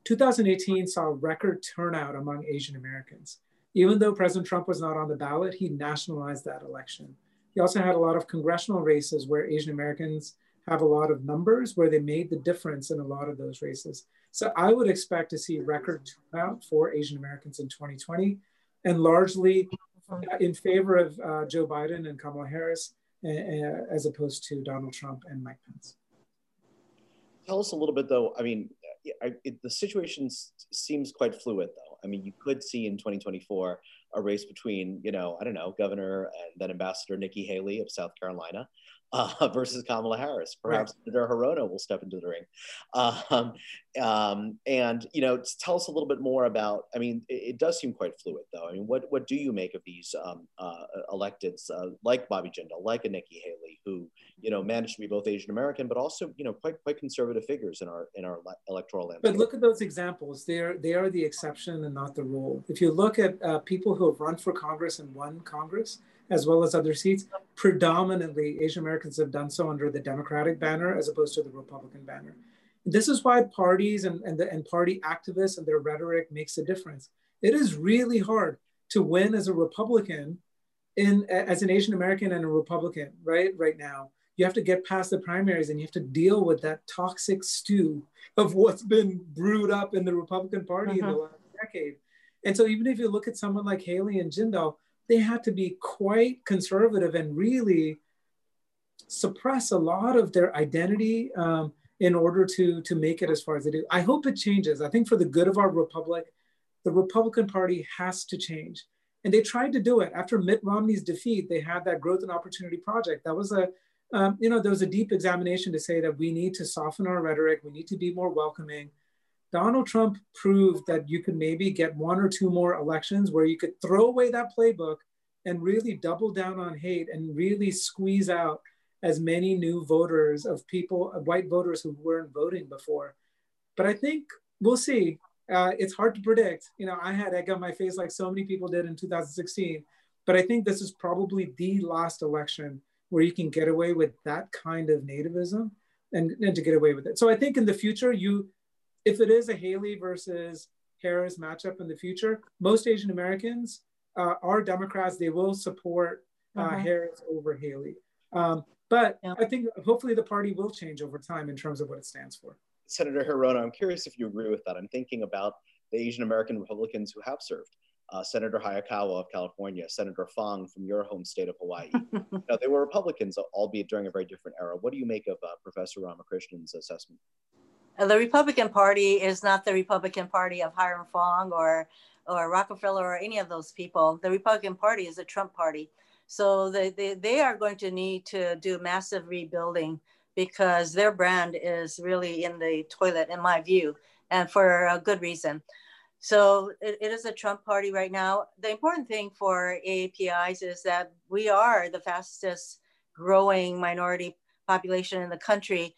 2018 saw record turnout among Asian Americans. Even though President Trump was not on the ballot, he nationalized that election. He also had a lot of congressional races where Asian Americans have a lot of numbers where they made the difference in a lot of those races. So I would expect to see record turnout for Asian Americans in 2020 and largely in favor of uh, Joe Biden and Kamala Harris uh, as opposed to Donald Trump and Mike Pence. Tell us a little bit though, I mean, I, it, the situation seems quite fluid though. I mean, you could see in 2024 a race between, you know, I don't know, Governor and then Ambassador Nikki Haley of South Carolina uh, versus Kamala Harris. Perhaps right. Senator Hirono will step into the ring. Um, um, and, you know, tell us a little bit more about, I mean, it, it, does seem quite fluid though. I mean, what, what do you make of these um, uh, electeds uh, like Bobby Jindal, like a Nikki Haley, who, you know, managed to be both Asian American, but also, you know, quite, quite conservative figures in our, in our electoral landscape. But look at those examples. They're, they are the exception and not the rule. If you look at uh, people who have run for Congress and won Congress, as well as other seats. Predominantly, Asian Americans have done so under the Democratic banner as opposed to the Republican banner. This is why parties and, and, the, and party activists and their rhetoric makes a difference. It is really hard to win as a Republican in as an Asian American and a Republican, right? Right now. You have to get past the primaries and you have to deal with that toxic stew of what's been brewed up in the Republican Party in the mm-hmm. last decade. And so even if you look at someone like Haley and Jindal, they had to be quite conservative and really suppress a lot of their identity um, in order to, to make it as far as they do. I hope it changes. I think for the good of our republic, the Republican Party has to change. And they tried to do it. After Mitt Romney's defeat, they had that Growth and Opportunity Project. That was a, um, you know, there was a deep examination to say that we need to soften our rhetoric, we need to be more welcoming. Donald Trump proved that you could maybe get one or two more elections where you could throw away that playbook and really double down on hate and really squeeze out as many new voters of people, of white voters who weren't voting before. But I think we'll see. Uh, it's hard to predict. You know, I had egg on my face like so many people did in 2016. But I think this is probably the last election where you can get away with that kind of nativism and, and to get away with it. So I think in the future, you if it is a Haley versus Harris matchup in the future, most Asian Americans uh, are Democrats. They will support uh, uh-huh. Harris over Haley. Um, but yeah. I think hopefully the party will change over time in terms of what it stands for. Senator Hirono, I'm curious if you agree with that. I'm thinking about the Asian American Republicans who have served. Uh, Senator Hayakawa of California, Senator Fong from your home state of Hawaii. now, they were Republicans, albeit during a very different era. What do you make of uh, Professor Ramakrishnan's assessment? The Republican Party is not the Republican Party of Hiram Fong or or Rockefeller or any of those people. The Republican Party is a Trump party. So they, they, they are going to need to do massive rebuilding because their brand is really in the toilet, in my view, and for a good reason. So it, it is a Trump party right now. The important thing for AAPIs is that we are the fastest growing minority population in the country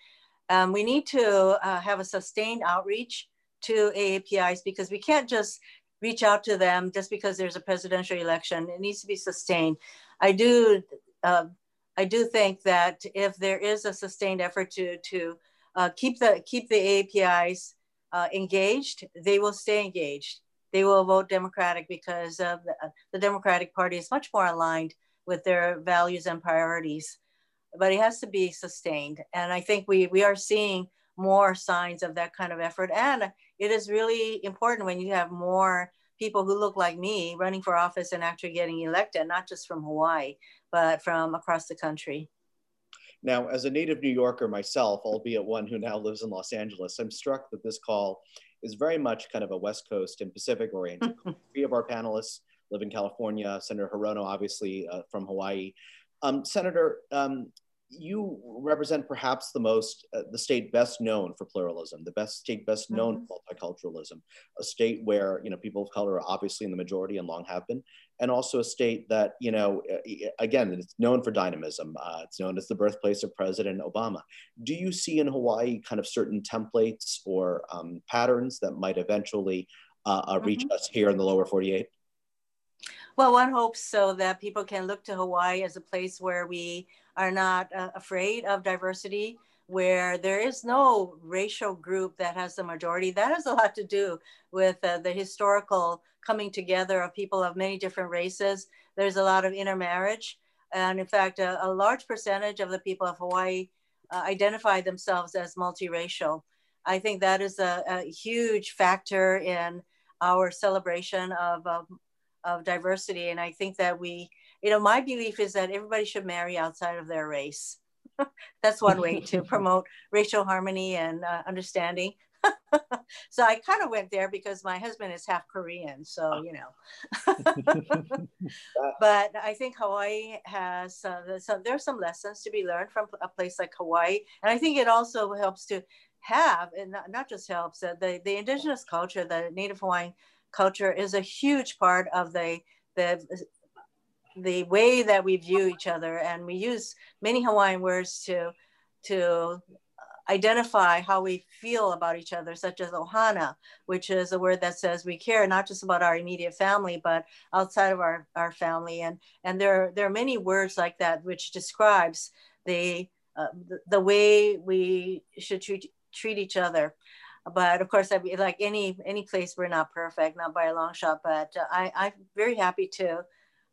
um, we need to uh, have a sustained outreach to AAPIs because we can't just reach out to them just because there's a presidential election. It needs to be sustained. I do, uh, I do think that if there is a sustained effort to to uh, keep the keep the AAPIs uh, engaged, they will stay engaged. They will vote Democratic because the, the Democratic Party is much more aligned with their values and priorities but it has to be sustained. And I think we, we are seeing more signs of that kind of effort. And it is really important when you have more people who look like me running for office and actually getting elected, not just from Hawaii, but from across the country. Now, as a native New Yorker myself, albeit one who now lives in Los Angeles, I'm struck that this call is very much kind of a West Coast and Pacific oriented. Three of our panelists live in California, Senator Hirono, obviously uh, from Hawaii. Um, Senator, um, you represent perhaps the most, uh, the state best known for pluralism, the best state best known mm-hmm. for multiculturalism, a state where you know people of color are obviously in the majority and long have been, and also a state that you know uh, again it's known for dynamism. Uh, it's known as the birthplace of President Obama. Do you see in Hawaii kind of certain templates or um, patterns that might eventually uh, uh reach mm-hmm. us here in the lower 48? Well, one hopes so that people can look to Hawaii as a place where we are not uh, afraid of diversity, where there is no racial group that has the majority. That has a lot to do with uh, the historical coming together of people of many different races. There's a lot of intermarriage. And in fact, a, a large percentage of the people of Hawaii uh, identify themselves as multiracial. I think that is a, a huge factor in our celebration of, of, of diversity. And I think that we, you know, my belief is that everybody should marry outside of their race. That's one way to promote racial harmony and uh, understanding. so I kind of went there because my husband is half Korean, so you know. but I think Hawaii has uh, so there are some lessons to be learned from a place like Hawaii, and I think it also helps to have and not, not just helps uh, the the indigenous culture, the Native Hawaiian culture, is a huge part of the the the way that we view each other, and we use many Hawaiian words to to identify how we feel about each other, such as ohana, which is a word that says we care not just about our immediate family, but outside of our, our family. And, and there, there are many words like that which describes the, uh, the, the, way we should treat, treat each other. But of course, be like any, any place, we're not perfect, not by a long shot, but uh, I, I'm very happy to,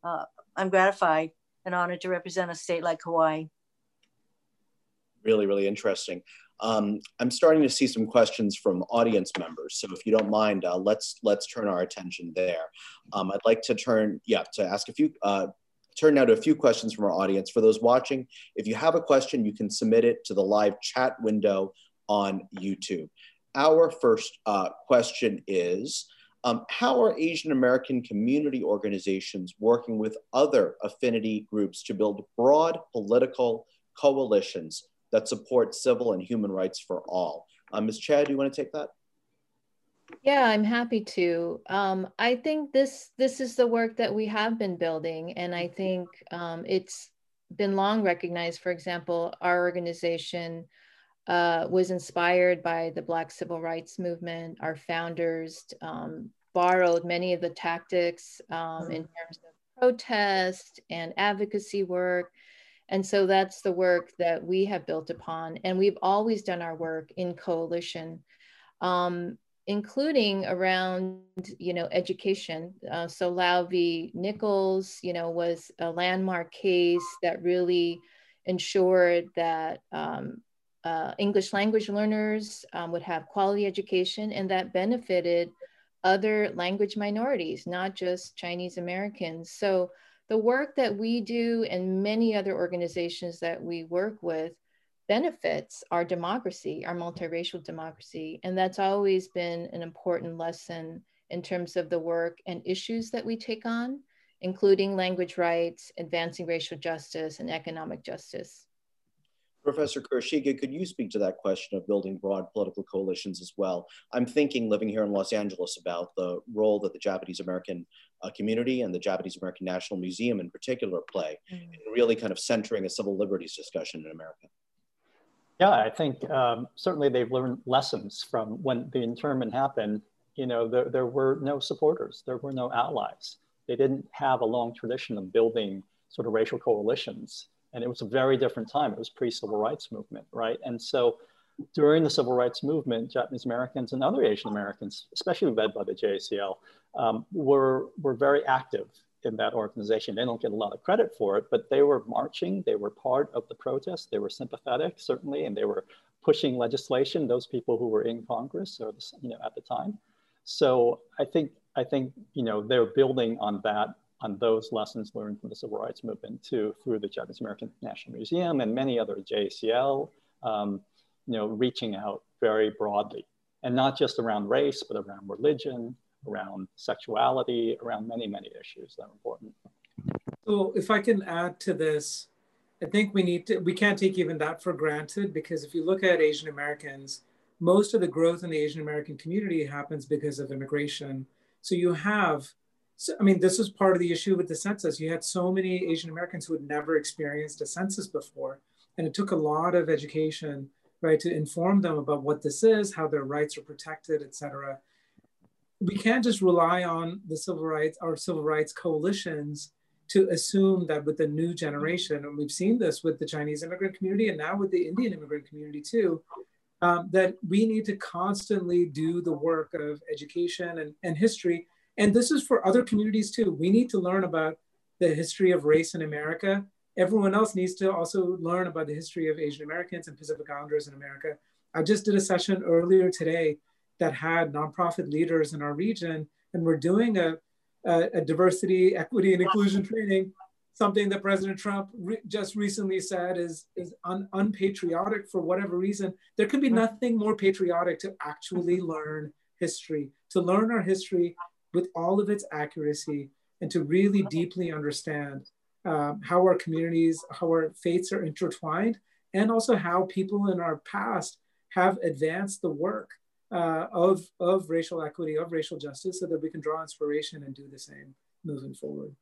uh, I'm gratified and honored to represent a state like Hawaii really, really interesting. Um, I'm starting to see some questions from audience members. So if you don't mind, uh, let's let's turn our attention there. Um, I'd like to turn, yeah, to ask a few, uh, turn now to a few questions from our audience. For those watching, if you have a question, you can submit it to the live chat window on YouTube. Our first uh, question is, um, how are Asian American community organizations working with other affinity groups to build broad political coalitions that support civil and human rights for all. Um, Ms. Choi, do you want to take that? Yeah, I'm happy to. Um, I think this this is the work that we have been building, and I think um, it's been long recognized. For example, our organization uh, was inspired by the Black Civil Rights Movement. Our founders um, borrowed many of the tactics um, in terms of protest and advocacy work and so that's the work that we have built upon. And we've always done our work in coalition, um, including around, you know, education. Uh, so Lau v. Nichols, you know, was a landmark case that really ensured that um, uh, English language learners um, would have quality education and that benefited other language minorities, not just Chinese Americans. So the work that we do and many other organizations that we work with benefits our democracy, our multiracial democracy. And that's always been an important lesson in terms of the work and issues that we take on, including language rights, advancing racial justice, and economic justice. Professor Kurashige, could you speak to that question of building broad political coalitions as well? I'm thinking, living here in Los Angeles, about the role that the Japanese American uh, community and the Japanese American National Museum in particular play mm. in really kind of centering a civil liberties discussion in America. Yeah, I think um, certainly they've learned lessons from when the internment happened. You know, there, there were no supporters, there were no allies. They didn't have a long tradition of building sort of racial coalitions and it was a very different time. It was pre-civil rights movement, right? And so during the civil rights movement, Japanese Americans and other Asian Americans, especially led by the JACL, um, were, were very active in that organization. They don't get a lot of credit for it, but they were marching, they were part of the protest, they were sympathetic, certainly, and they were pushing legislation, those people who were in Congress or you know, at the time. So I think, I think you know, they're building on that on those lessons learned from the civil rights movement too, through the Japanese American National Museum and many other JACL, um, you know, reaching out very broadly and not just around race, but around religion, around sexuality, around many, many issues that are important. So if I can add to this, I think we need to, we can't take even that for granted because if you look at Asian Americans, most of the growth in the Asian American community happens because of immigration. So you have so, I mean, this was part of the issue with the census. You had so many Asian Americans who had never experienced a census before. And it took a lot of education, right, to inform them about what this is, how their rights are protected, et cetera. We can't just rely on the civil rights, our civil rights coalitions to assume that with the new generation, and we've seen this with the Chinese immigrant community and now with the Indian immigrant community too, um, that we need to constantly do the work of education and, and history and this is for other communities too. We need to learn about the history of race in America everyone else needs to also learn about the history of Asian Americans and Pacific Islanders in America. I just did a session earlier today that had nonprofit leaders in our region, and we're doing a, a, a diversity, equity, and inclusion training, something that President Trump re just recently said is, is un unpatriotic for whatever reason. There can be nothing more patriotic to actually learn history, to learn our history with all of its accuracy, and to really deeply understand um, how our communities, how our faiths are intertwined, and also how people in our past have advanced the work uh, of, of racial equity, of racial justice, so that we can draw inspiration and do the same moving forward.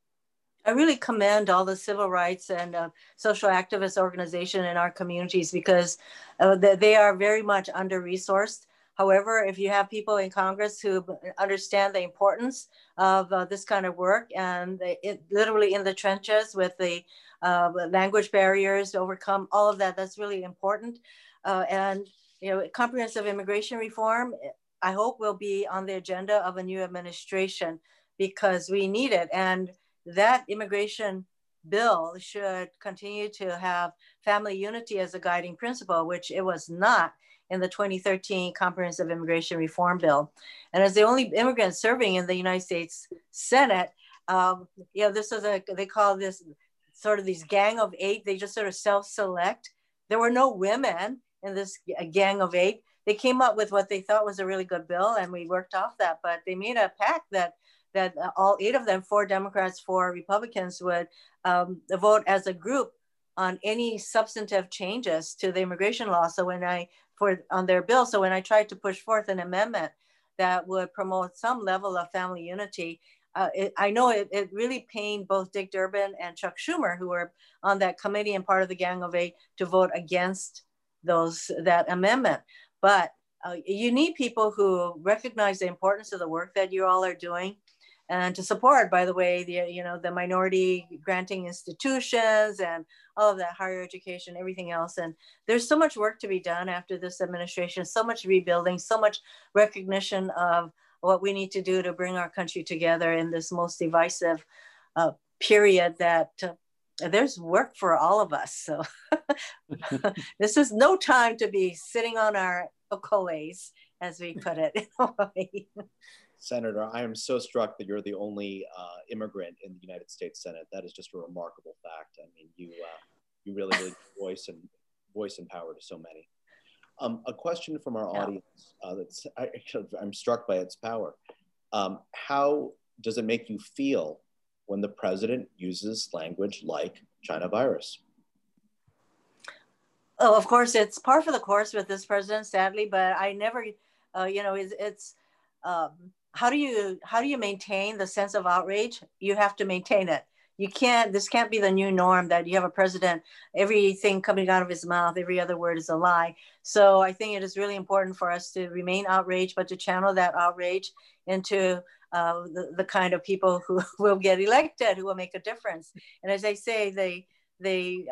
I really commend all the civil rights and uh, social activist organization in our communities because uh, they are very much under resourced. However, if you have people in Congress who understand the importance of uh, this kind of work and they, it, literally in the trenches with the uh, language barriers to overcome all of that, that's really important. Uh, and you know, comprehensive immigration reform, I hope will be on the agenda of a new administration because we need it. And that immigration bill should continue to have family unity as a guiding principle, which it was not in the 2013 Comprehensive Immigration Reform Bill. And as the only immigrant serving in the United States Senate, um, you know, this is a, they call this sort of these gang of eight, they just sort of self-select. There were no women in this gang of eight. They came up with what they thought was a really good bill and we worked off that, but they made a pact that that all eight of them, four Democrats, four Republicans would um, vote as a group on any substantive changes to the immigration law. So when I for on their bill. So when I tried to push forth an amendment that would promote some level of family unity, uh, it, I know it, it really pained both Dick Durbin and Chuck Schumer, who were on that committee and part of the Gang of Eight, to vote against those that amendment. But uh, you need people who recognize the importance of the work that you all are doing and to support, by the way, the you know the minority granting institutions and all of that higher education, everything else. And there's so much work to be done after this administration, so much rebuilding, so much recognition of what we need to do to bring our country together in this most divisive uh, period that uh, there's work for all of us. So this is no time to be sitting on our accolades, as we put it. Senator, I am so struck that you're the only uh, immigrant in the United States Senate. That is just a remarkable fact. I mean, you uh, you really really voice and voice and power to so many. Um, a question from our yeah. audience uh, that's I, am struck by its power. Um, how does it make you feel when the president uses language like China virus? Oh, of course, it's par for the course with this president, sadly. But I never, uh, you know, it's, it's um, how do you how do you maintain the sense of outrage? You have to maintain it. You can't. This can't be the new norm that you have a president. Everything coming out of his mouth, every other word is a lie. So I think it is really important for us to remain outraged, but to channel that outrage into uh, the, the kind of people who will get elected, who will make a difference. And as I say, they they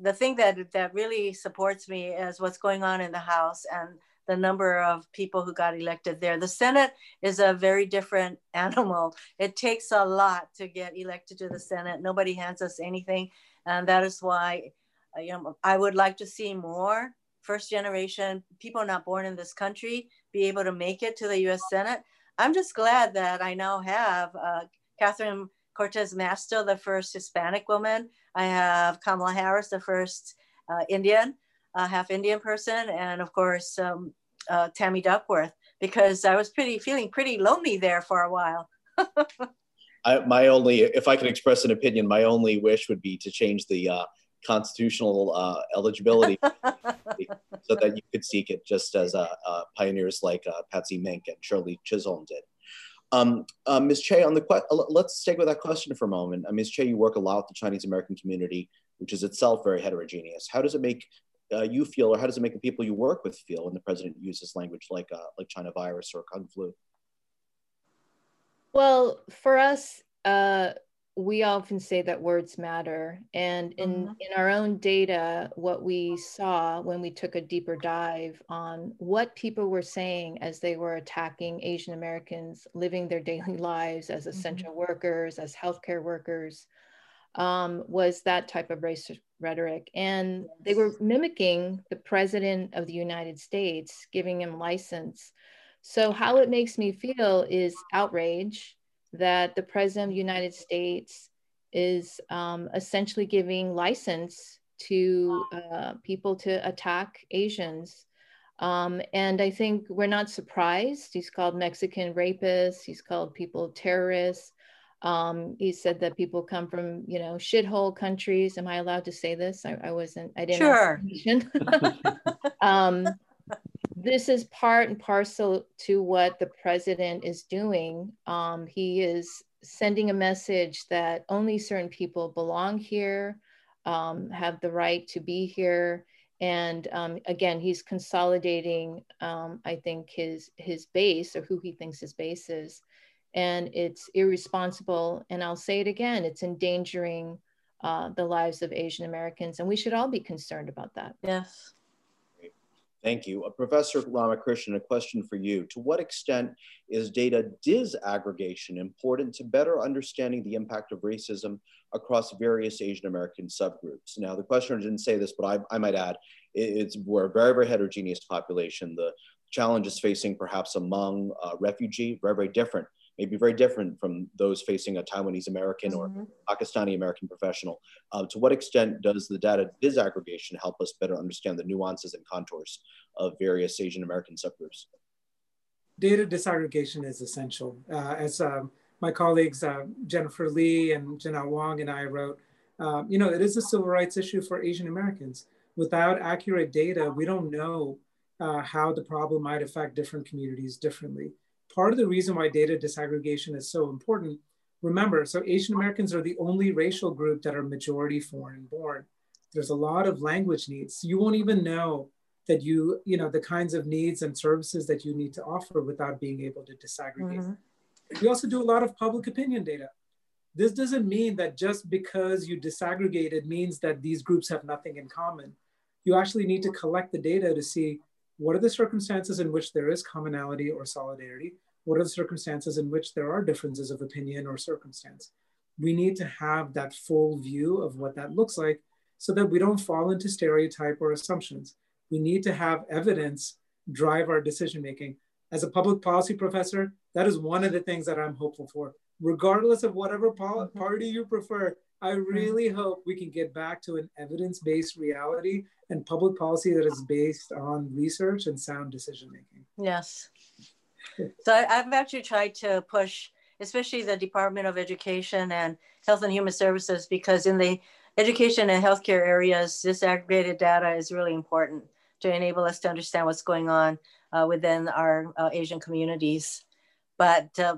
the thing that that really supports me is what's going on in the House and the number of people who got elected there. The Senate is a very different animal. It takes a lot to get elected to the Senate. Nobody hands us anything. And that is why uh, you know, I would like to see more first generation people not born in this country be able to make it to the US Senate. I'm just glad that I now have uh, Catherine Cortez Masto, the first Hispanic woman. I have Kamala Harris, the first uh, Indian a half Indian person, and of course um, uh, Tammy Duckworth, because I was pretty feeling pretty lonely there for a while. I, my only, if I could express an opinion, my only wish would be to change the uh, constitutional uh, eligibility so that you could seek it just as uh, uh pioneers like uh, Patsy Mink and Shirley Chisholm did. Um, uh, Ms. Choi, on the let's stick with that question for a moment. Ms. Choi, you work a lot with the Chinese American community, which is itself very heterogeneous. How does it make uh, you feel, or how does it make the people you work with feel when the president uses language like uh, like China virus or Kung flu? Well, for us, uh, we often say that words matter, and in mm-hmm. in our own data, what we saw when we took a deeper dive on what people were saying as they were attacking Asian Americans living their daily lives as mm-hmm. essential mm-hmm. workers, as healthcare workers um, was that type of racist rhetoric. And they were mimicking the president of the United States, giving him license. So, how it makes me feel is outrage that the president of the United States is um, essentially giving license to uh, people to attack Asians. Um, and I think we're not surprised. He's called Mexican rapists, he's called people terrorists. Um, he said that people come from, you know, shithole countries. Am I allowed to say this? I, I wasn't, I didn't. Sure. um, this is part and parcel to what the president is doing. Um, he is sending a message that only certain people belong here, um, have the right to be here. And um, again, he's consolidating, um, I think, his, his base or who he thinks his base is and it's irresponsible. And I'll say it again, it's endangering uh, the lives of Asian Americans, and we should all be concerned about that. Yes. Thank you. Uh, Professor Ramakrishnan, a question for you. To what extent is data disaggregation important to better understanding the impact of racism across various Asian American subgroups? Now, the questioner didn't say this, but I, I might add, it's, we're a very, very heterogeneous population. The challenges facing perhaps among uh, refugee, very, very different may be very different from those facing a Taiwanese American mm-hmm. or Pakistani American professional. Uh, to what extent does the data disaggregation help us better understand the nuances and contours of various Asian American subgroups? Data disaggregation is essential. Uh, as um, my colleagues uh, Jennifer Lee and Janelle Wong and I wrote, um, you know, it is a civil rights issue for Asian Americans. Without accurate data, we don't know uh, how the problem might affect different communities differently part of the reason why data disaggregation is so important, remember, so Asian Americans are the only racial group that are majority foreign born. There's a lot of language needs. You won't even know that you, you know, the kinds of needs and services that you need to offer without being able to disaggregate. Mm-hmm. We also do a lot of public opinion data. This doesn't mean that just because you disaggregate it means that these groups have nothing in common. You actually need to collect the data to see what are the circumstances in which there is commonality or solidarity? What are the circumstances in which there are differences of opinion or circumstance? We need to have that full view of what that looks like so that we don't fall into stereotype or assumptions. We need to have evidence drive our decision making. As a public policy professor, that is one of the things that I'm hopeful for. Regardless of whatever mm-hmm. party you prefer, I really hope we can get back to an evidence based reality and public policy that is based on research and sound decision making. Yes. So I, have actually tried to push, especially the Department of Education and Health and Human Services, because in the education and healthcare areas, disaggregated data is really important to enable us to understand what's going on uh, within our uh, Asian communities. But uh,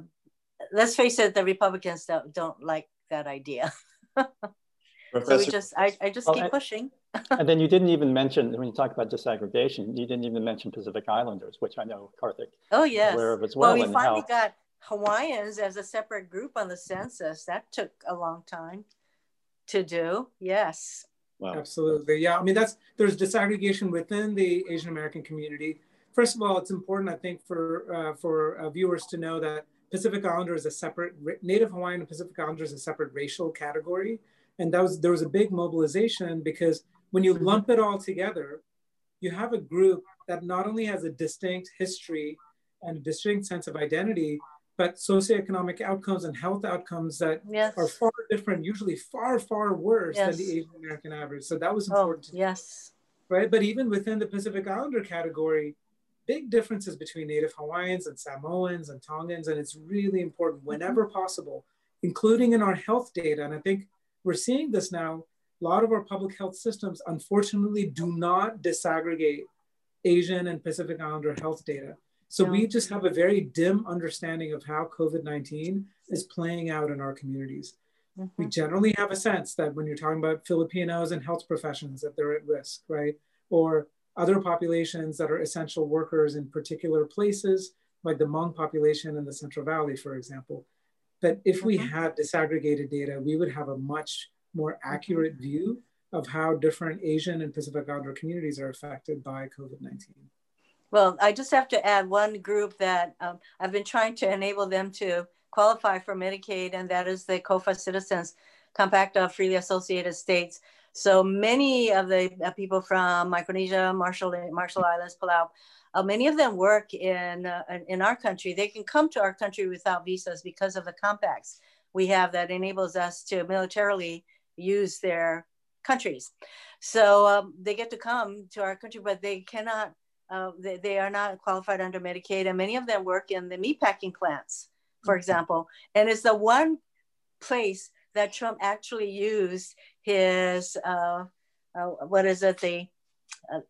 let's face it, the Republicans don't, don't like that idea. so we just, I, I just well, keep pushing. and then you didn't even mention when you talk about disaggregation, you didn't even mention Pacific Islanders, which I know Karthick. Oh yes. Aware of as well. Well, we finally how... got Hawaiians as a separate group on the census. That took a long time to do. Yes. Wow. Absolutely. Yeah. I mean, that's there's disaggregation within the Asian American community. First of all, it's important, I think, for uh, for uh, viewers to know that Pacific Islander is a separate Native Hawaiian and Pacific Islander is a separate racial category, and that was there was a big mobilization because when you lump it all together, you have a group that not only has a distinct history and a distinct sense of identity, but socioeconomic outcomes and health outcomes that yes. are far different, usually far, far worse yes. than the Asian American average. So that was oh, important. Oh, yes. Right. But even within the Pacific Islander category, big differences between Native Hawaiians and Samoans and Tongans. And it's really important whenever mm-hmm. possible, including in our health data. And I think we're seeing this now a lot of our public health systems, unfortunately, do not disaggregate Asian and Pacific Islander health data. So yeah. we just have a very dim understanding of how COVID 19 is playing out in our communities. Mm-hmm. We generally have a sense that when you're talking about Filipinos and health professions, that they're at risk, right? Or other populations that are essential workers in particular places, like the Hmong population in the Central Valley, for example. But if we mm-hmm. had disaggregated data, we would have a much more accurate view of how different Asian and Pacific Islander communities are affected by COVID 19. Well, I just have to add one group that um, I've been trying to enable them to qualify for Medicaid, and that is the COFA citizens. Compact of Freely Associated States. So many of the uh, people from Micronesia, Marshall, Marshall Islands, Palau, uh, many of them work in, uh, in our country. They can come to our country without visas because of the compacts we have that enables us to militarily use their countries. So um, they get to come to our country, but they cannot, uh, they, they, are not qualified under Medicaid. And many of them work in the meatpacking plants, for mm-hmm. example. And it's the one place that Trump actually used his, uh, uh, what is it, the, uh,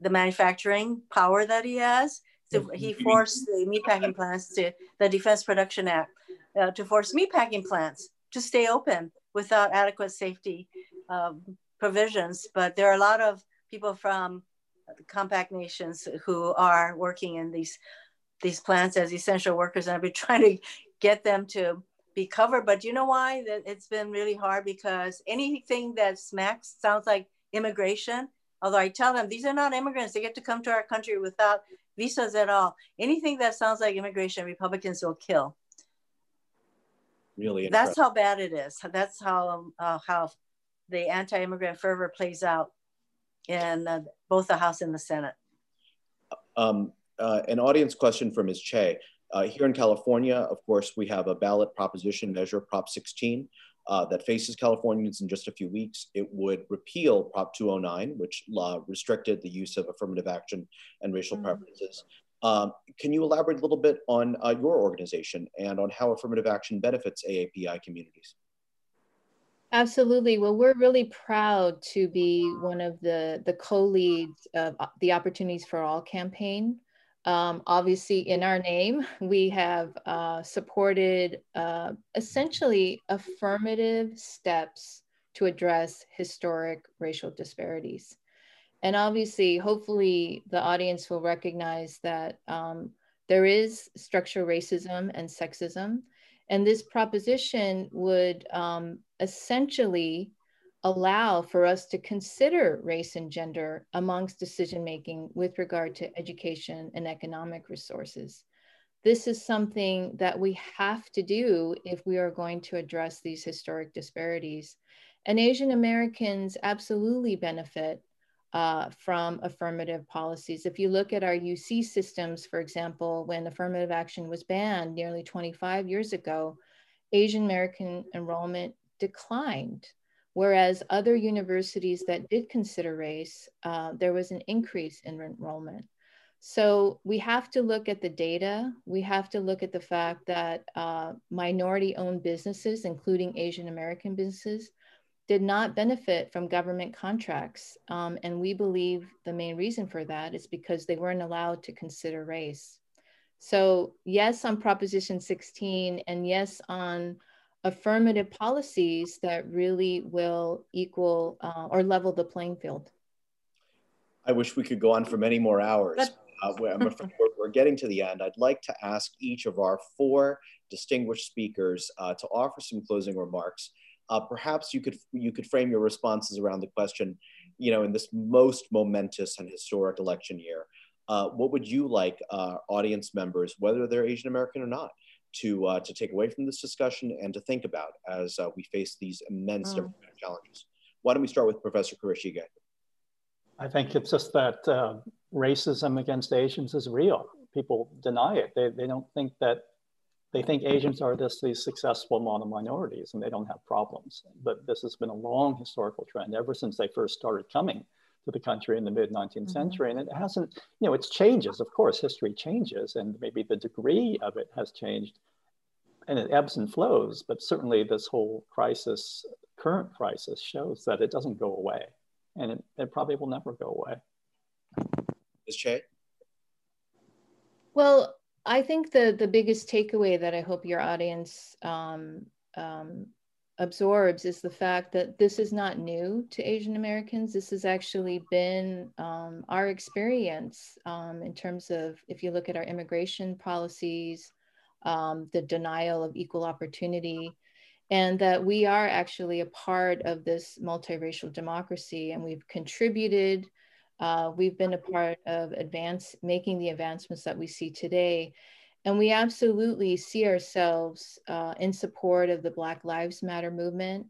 the manufacturing power that he has. So he forced the meatpacking plants to the Defense Production Act uh, to force meatpacking plants to stay open without adequate safety um, provisions. But there are a lot of people from compact nations who are working in these these plants as essential workers, and I've been trying to get them to be covered. But you know why? That it's been really hard because anything that smacks sounds like immigration. Although I tell them these are not immigrants, they get to come to our country without visas at all. Anything that sounds like immigration, Republicans will kill. Really, that's how bad it is. That's how uh, how the anti-immigrant fervor plays out in uh, both the House and the Senate. Um, uh, an audience question from Ms. Choi. Uh, here in California, of course, we have a ballot proposition measure, Prop 16, uh, that faces Californians in just a few weeks. It would repeal Prop 209, which law restricted the use of affirmative action and racial mm. preferences. Um, can you elaborate a little bit on uh, your organization and on how affirmative action benefits AAPI communities? Absolutely. Well, we're really proud to be one of the, the co-leads of uh, the Opportunities for All campaign. Um, obviously, in our name, we have uh, supported uh, essentially affirmative steps to address historic racial disparities. And obviously, hopefully, the audience will recognize that um, there is structural racism and sexism. And this proposition would um, essentially allow for us to consider race and gender amongst decision making with regard to education and economic resources. This is something that we have to do if we are going to address these historic disparities. And Asian Americans absolutely benefit uh, from affirmative policies. If you look at our UC systems, for example, when affirmative action was banned nearly 25 years ago, Asian American enrollment declined. Whereas other universities that did consider race, uh, there was an increase in enrollment. So we have to look at the data. We have to look at the fact that uh, minority owned businesses, including Asian American businesses, did not benefit from government contracts. Um, and we believe the main reason for that is because they weren't allowed to consider race. So, yes, on Proposition 16, and yes, on affirmative policies that really will equal uh, or level the playing field. I wish we could go on for many more hours. Uh, we're, we're, getting to the end. I'd like to ask each of our four distinguished speakers uh, to offer some closing remarks uh, perhaps you could you could frame your responses around the question, you know, in this most momentous and historic election year, uh, what would you like uh, audience members, whether they're Asian American or not, to uh, to take away from this discussion and to think about as uh, we face these immense oh. challenges? Why don't we start with Professor Kurashige? I think it's just that uh, racism against Asians is real. People deny it. They, they don't think that they think Asians are just these successful model minorities and they don't have problems. But this has been a long historical trend ever since they first started coming to the country in the mid 19th mm-hmm. century. And it hasn't, you know, it changes. Of course, history changes and maybe the degree of it has changed and it ebbs and flows. But certainly, this whole crisis, current crisis, shows that it doesn't go away and it, it probably will never go away. Ms. Choi? Well, I think the the biggest takeaway that I hope your audience um, um, absorbs is the fact that this is not new to Asian Americans. This has actually been um, our experience um, in terms of if you look at our immigration policies, um, the denial of equal opportunity, and that we are actually a part of this multiracial democracy and we've contributed uh, we've been a part of advance making the advancements that we see today. And we absolutely see ourselves uh, in support of the Black Lives Matter movement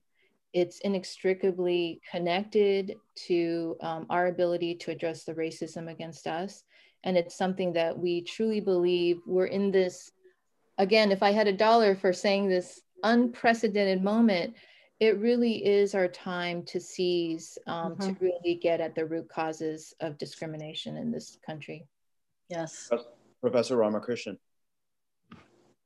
it's inextricably connected to um, our ability to address the racism against us. And it's something that we truly believe we're in this. Again, if I had a dollar for saying this unprecedented moment, it really is our time to seize, um, mm-hmm. to really get at the root causes of discrimination in this country. Yes. Professor Ramakrishnan.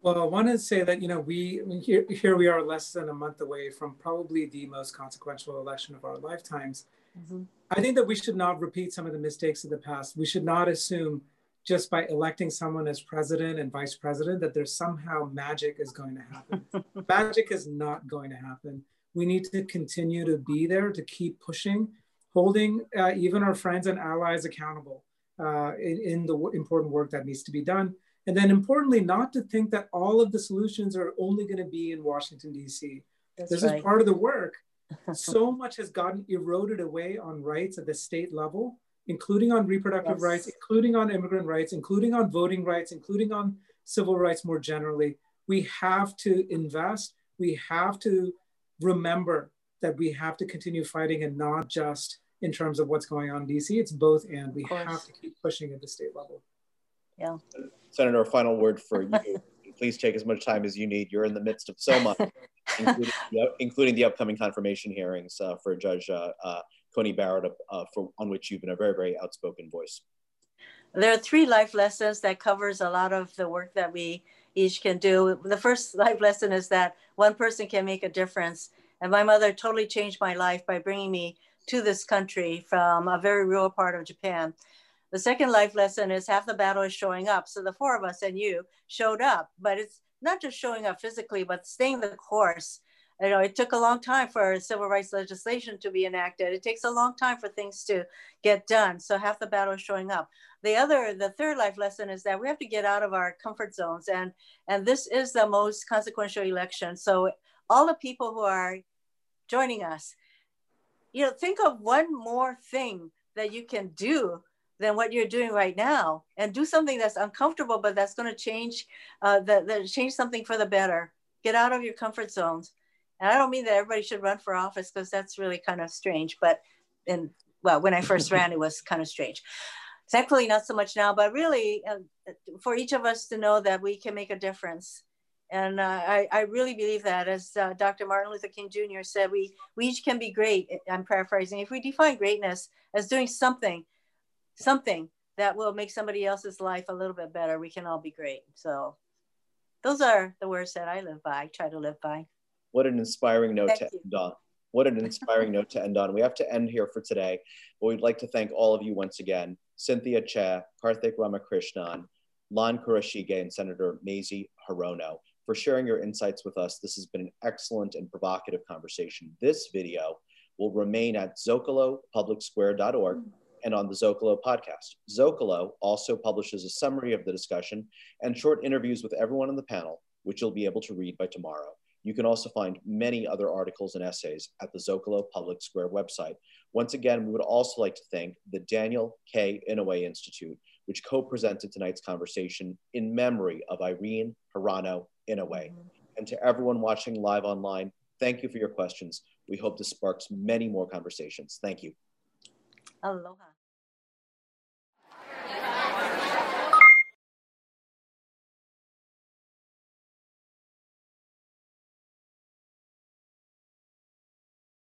Well, I want to say that, you know, we here, here we are less than a month away from probably the most consequential election of our lifetimes. Mm-hmm. I think that we should not repeat some of the mistakes of the past. We should not assume just by electing someone as president and vice president that there's somehow magic is going to happen. magic is not going to happen. We need to continue to be there to keep pushing, holding uh, even our friends and allies accountable uh, in, in the important work that needs to be done. And then importantly, not to think that all of the solutions are only going to be in Washington, D.C. This right. is part of the work. so much has gotten eroded away on rights at the state level, including on reproductive yes. rights, including on immigrant rights, including on voting rights, including on civil rights more generally. We have to invest. We have to remember that we have to continue fighting and not just in terms of what's going on in DC. It's both and we have to keep pushing at the state level. Yeah. Senator, a final word for you. Please take as much time as you need. You're in the midst of so much, including, the, including, the, upcoming confirmation hearings uh, for Judge uh, uh, Coney Barrett, uh, for, on which you've been a very, very outspoken voice. There are three life lessons that covers a lot of the work that we each can do. The first life lesson is that one person can make a difference. And my mother totally changed my life by bringing me to this country from a very rural part of Japan. The second life lesson is half the battle is showing up. So the four of us and you showed up, but it's not just showing up physically, but staying the course. You know, it took a long time for civil rights legislation to be enacted. It takes a long time for things to get done. So half the battle is showing up. The other, the third life lesson is that we have to get out of our comfort zones. And, and this is the most consequential election. So all the people who are joining us, you know, think of one more thing that you can do than what you're doing right now and do something that's uncomfortable but that's going to change uh, that, change something for the better get out of your comfort zones and i don't mean that everybody should run for office because that's really kind of strange but in well when i first ran it was kind of strange thankfully not so much now but really uh, for each of us to know that we can make a difference and uh, I, I, really believe that, as uh, Dr. Martin Luther King Jr. said, we, we each can be great. I'm paraphrasing. If we define greatness as doing something something that will make somebody else's life a little bit better, we can all be great. So those are the words that I live by, try to live by. What an inspiring note Thank to you. end on. What an inspiring note to end on. We have to end here for today, but we'd like to thank all of you once again, Cynthia Choi, Karthick Ramakrishnan, Lon Kurashige, and Senator Mazie Hirono for sharing your insights with us. This has been an excellent and provocative conversation. This video will remain at zocalopublicsquare.org and on the Zocalo podcast. Zocalo also publishes a summary of the discussion and short interviews with everyone on the panel, which you'll be able to read by tomorrow. You can also find many other articles and essays at the Zocalo Public Square website. Once again, we would also like to thank the Daniel K. Inouye Institute, which co-presented tonight's conversation in memory of Irene Hirano Inouye. And to everyone watching live online, thank you for your questions. We hope this sparks many more conversations. Thank you. Aloha.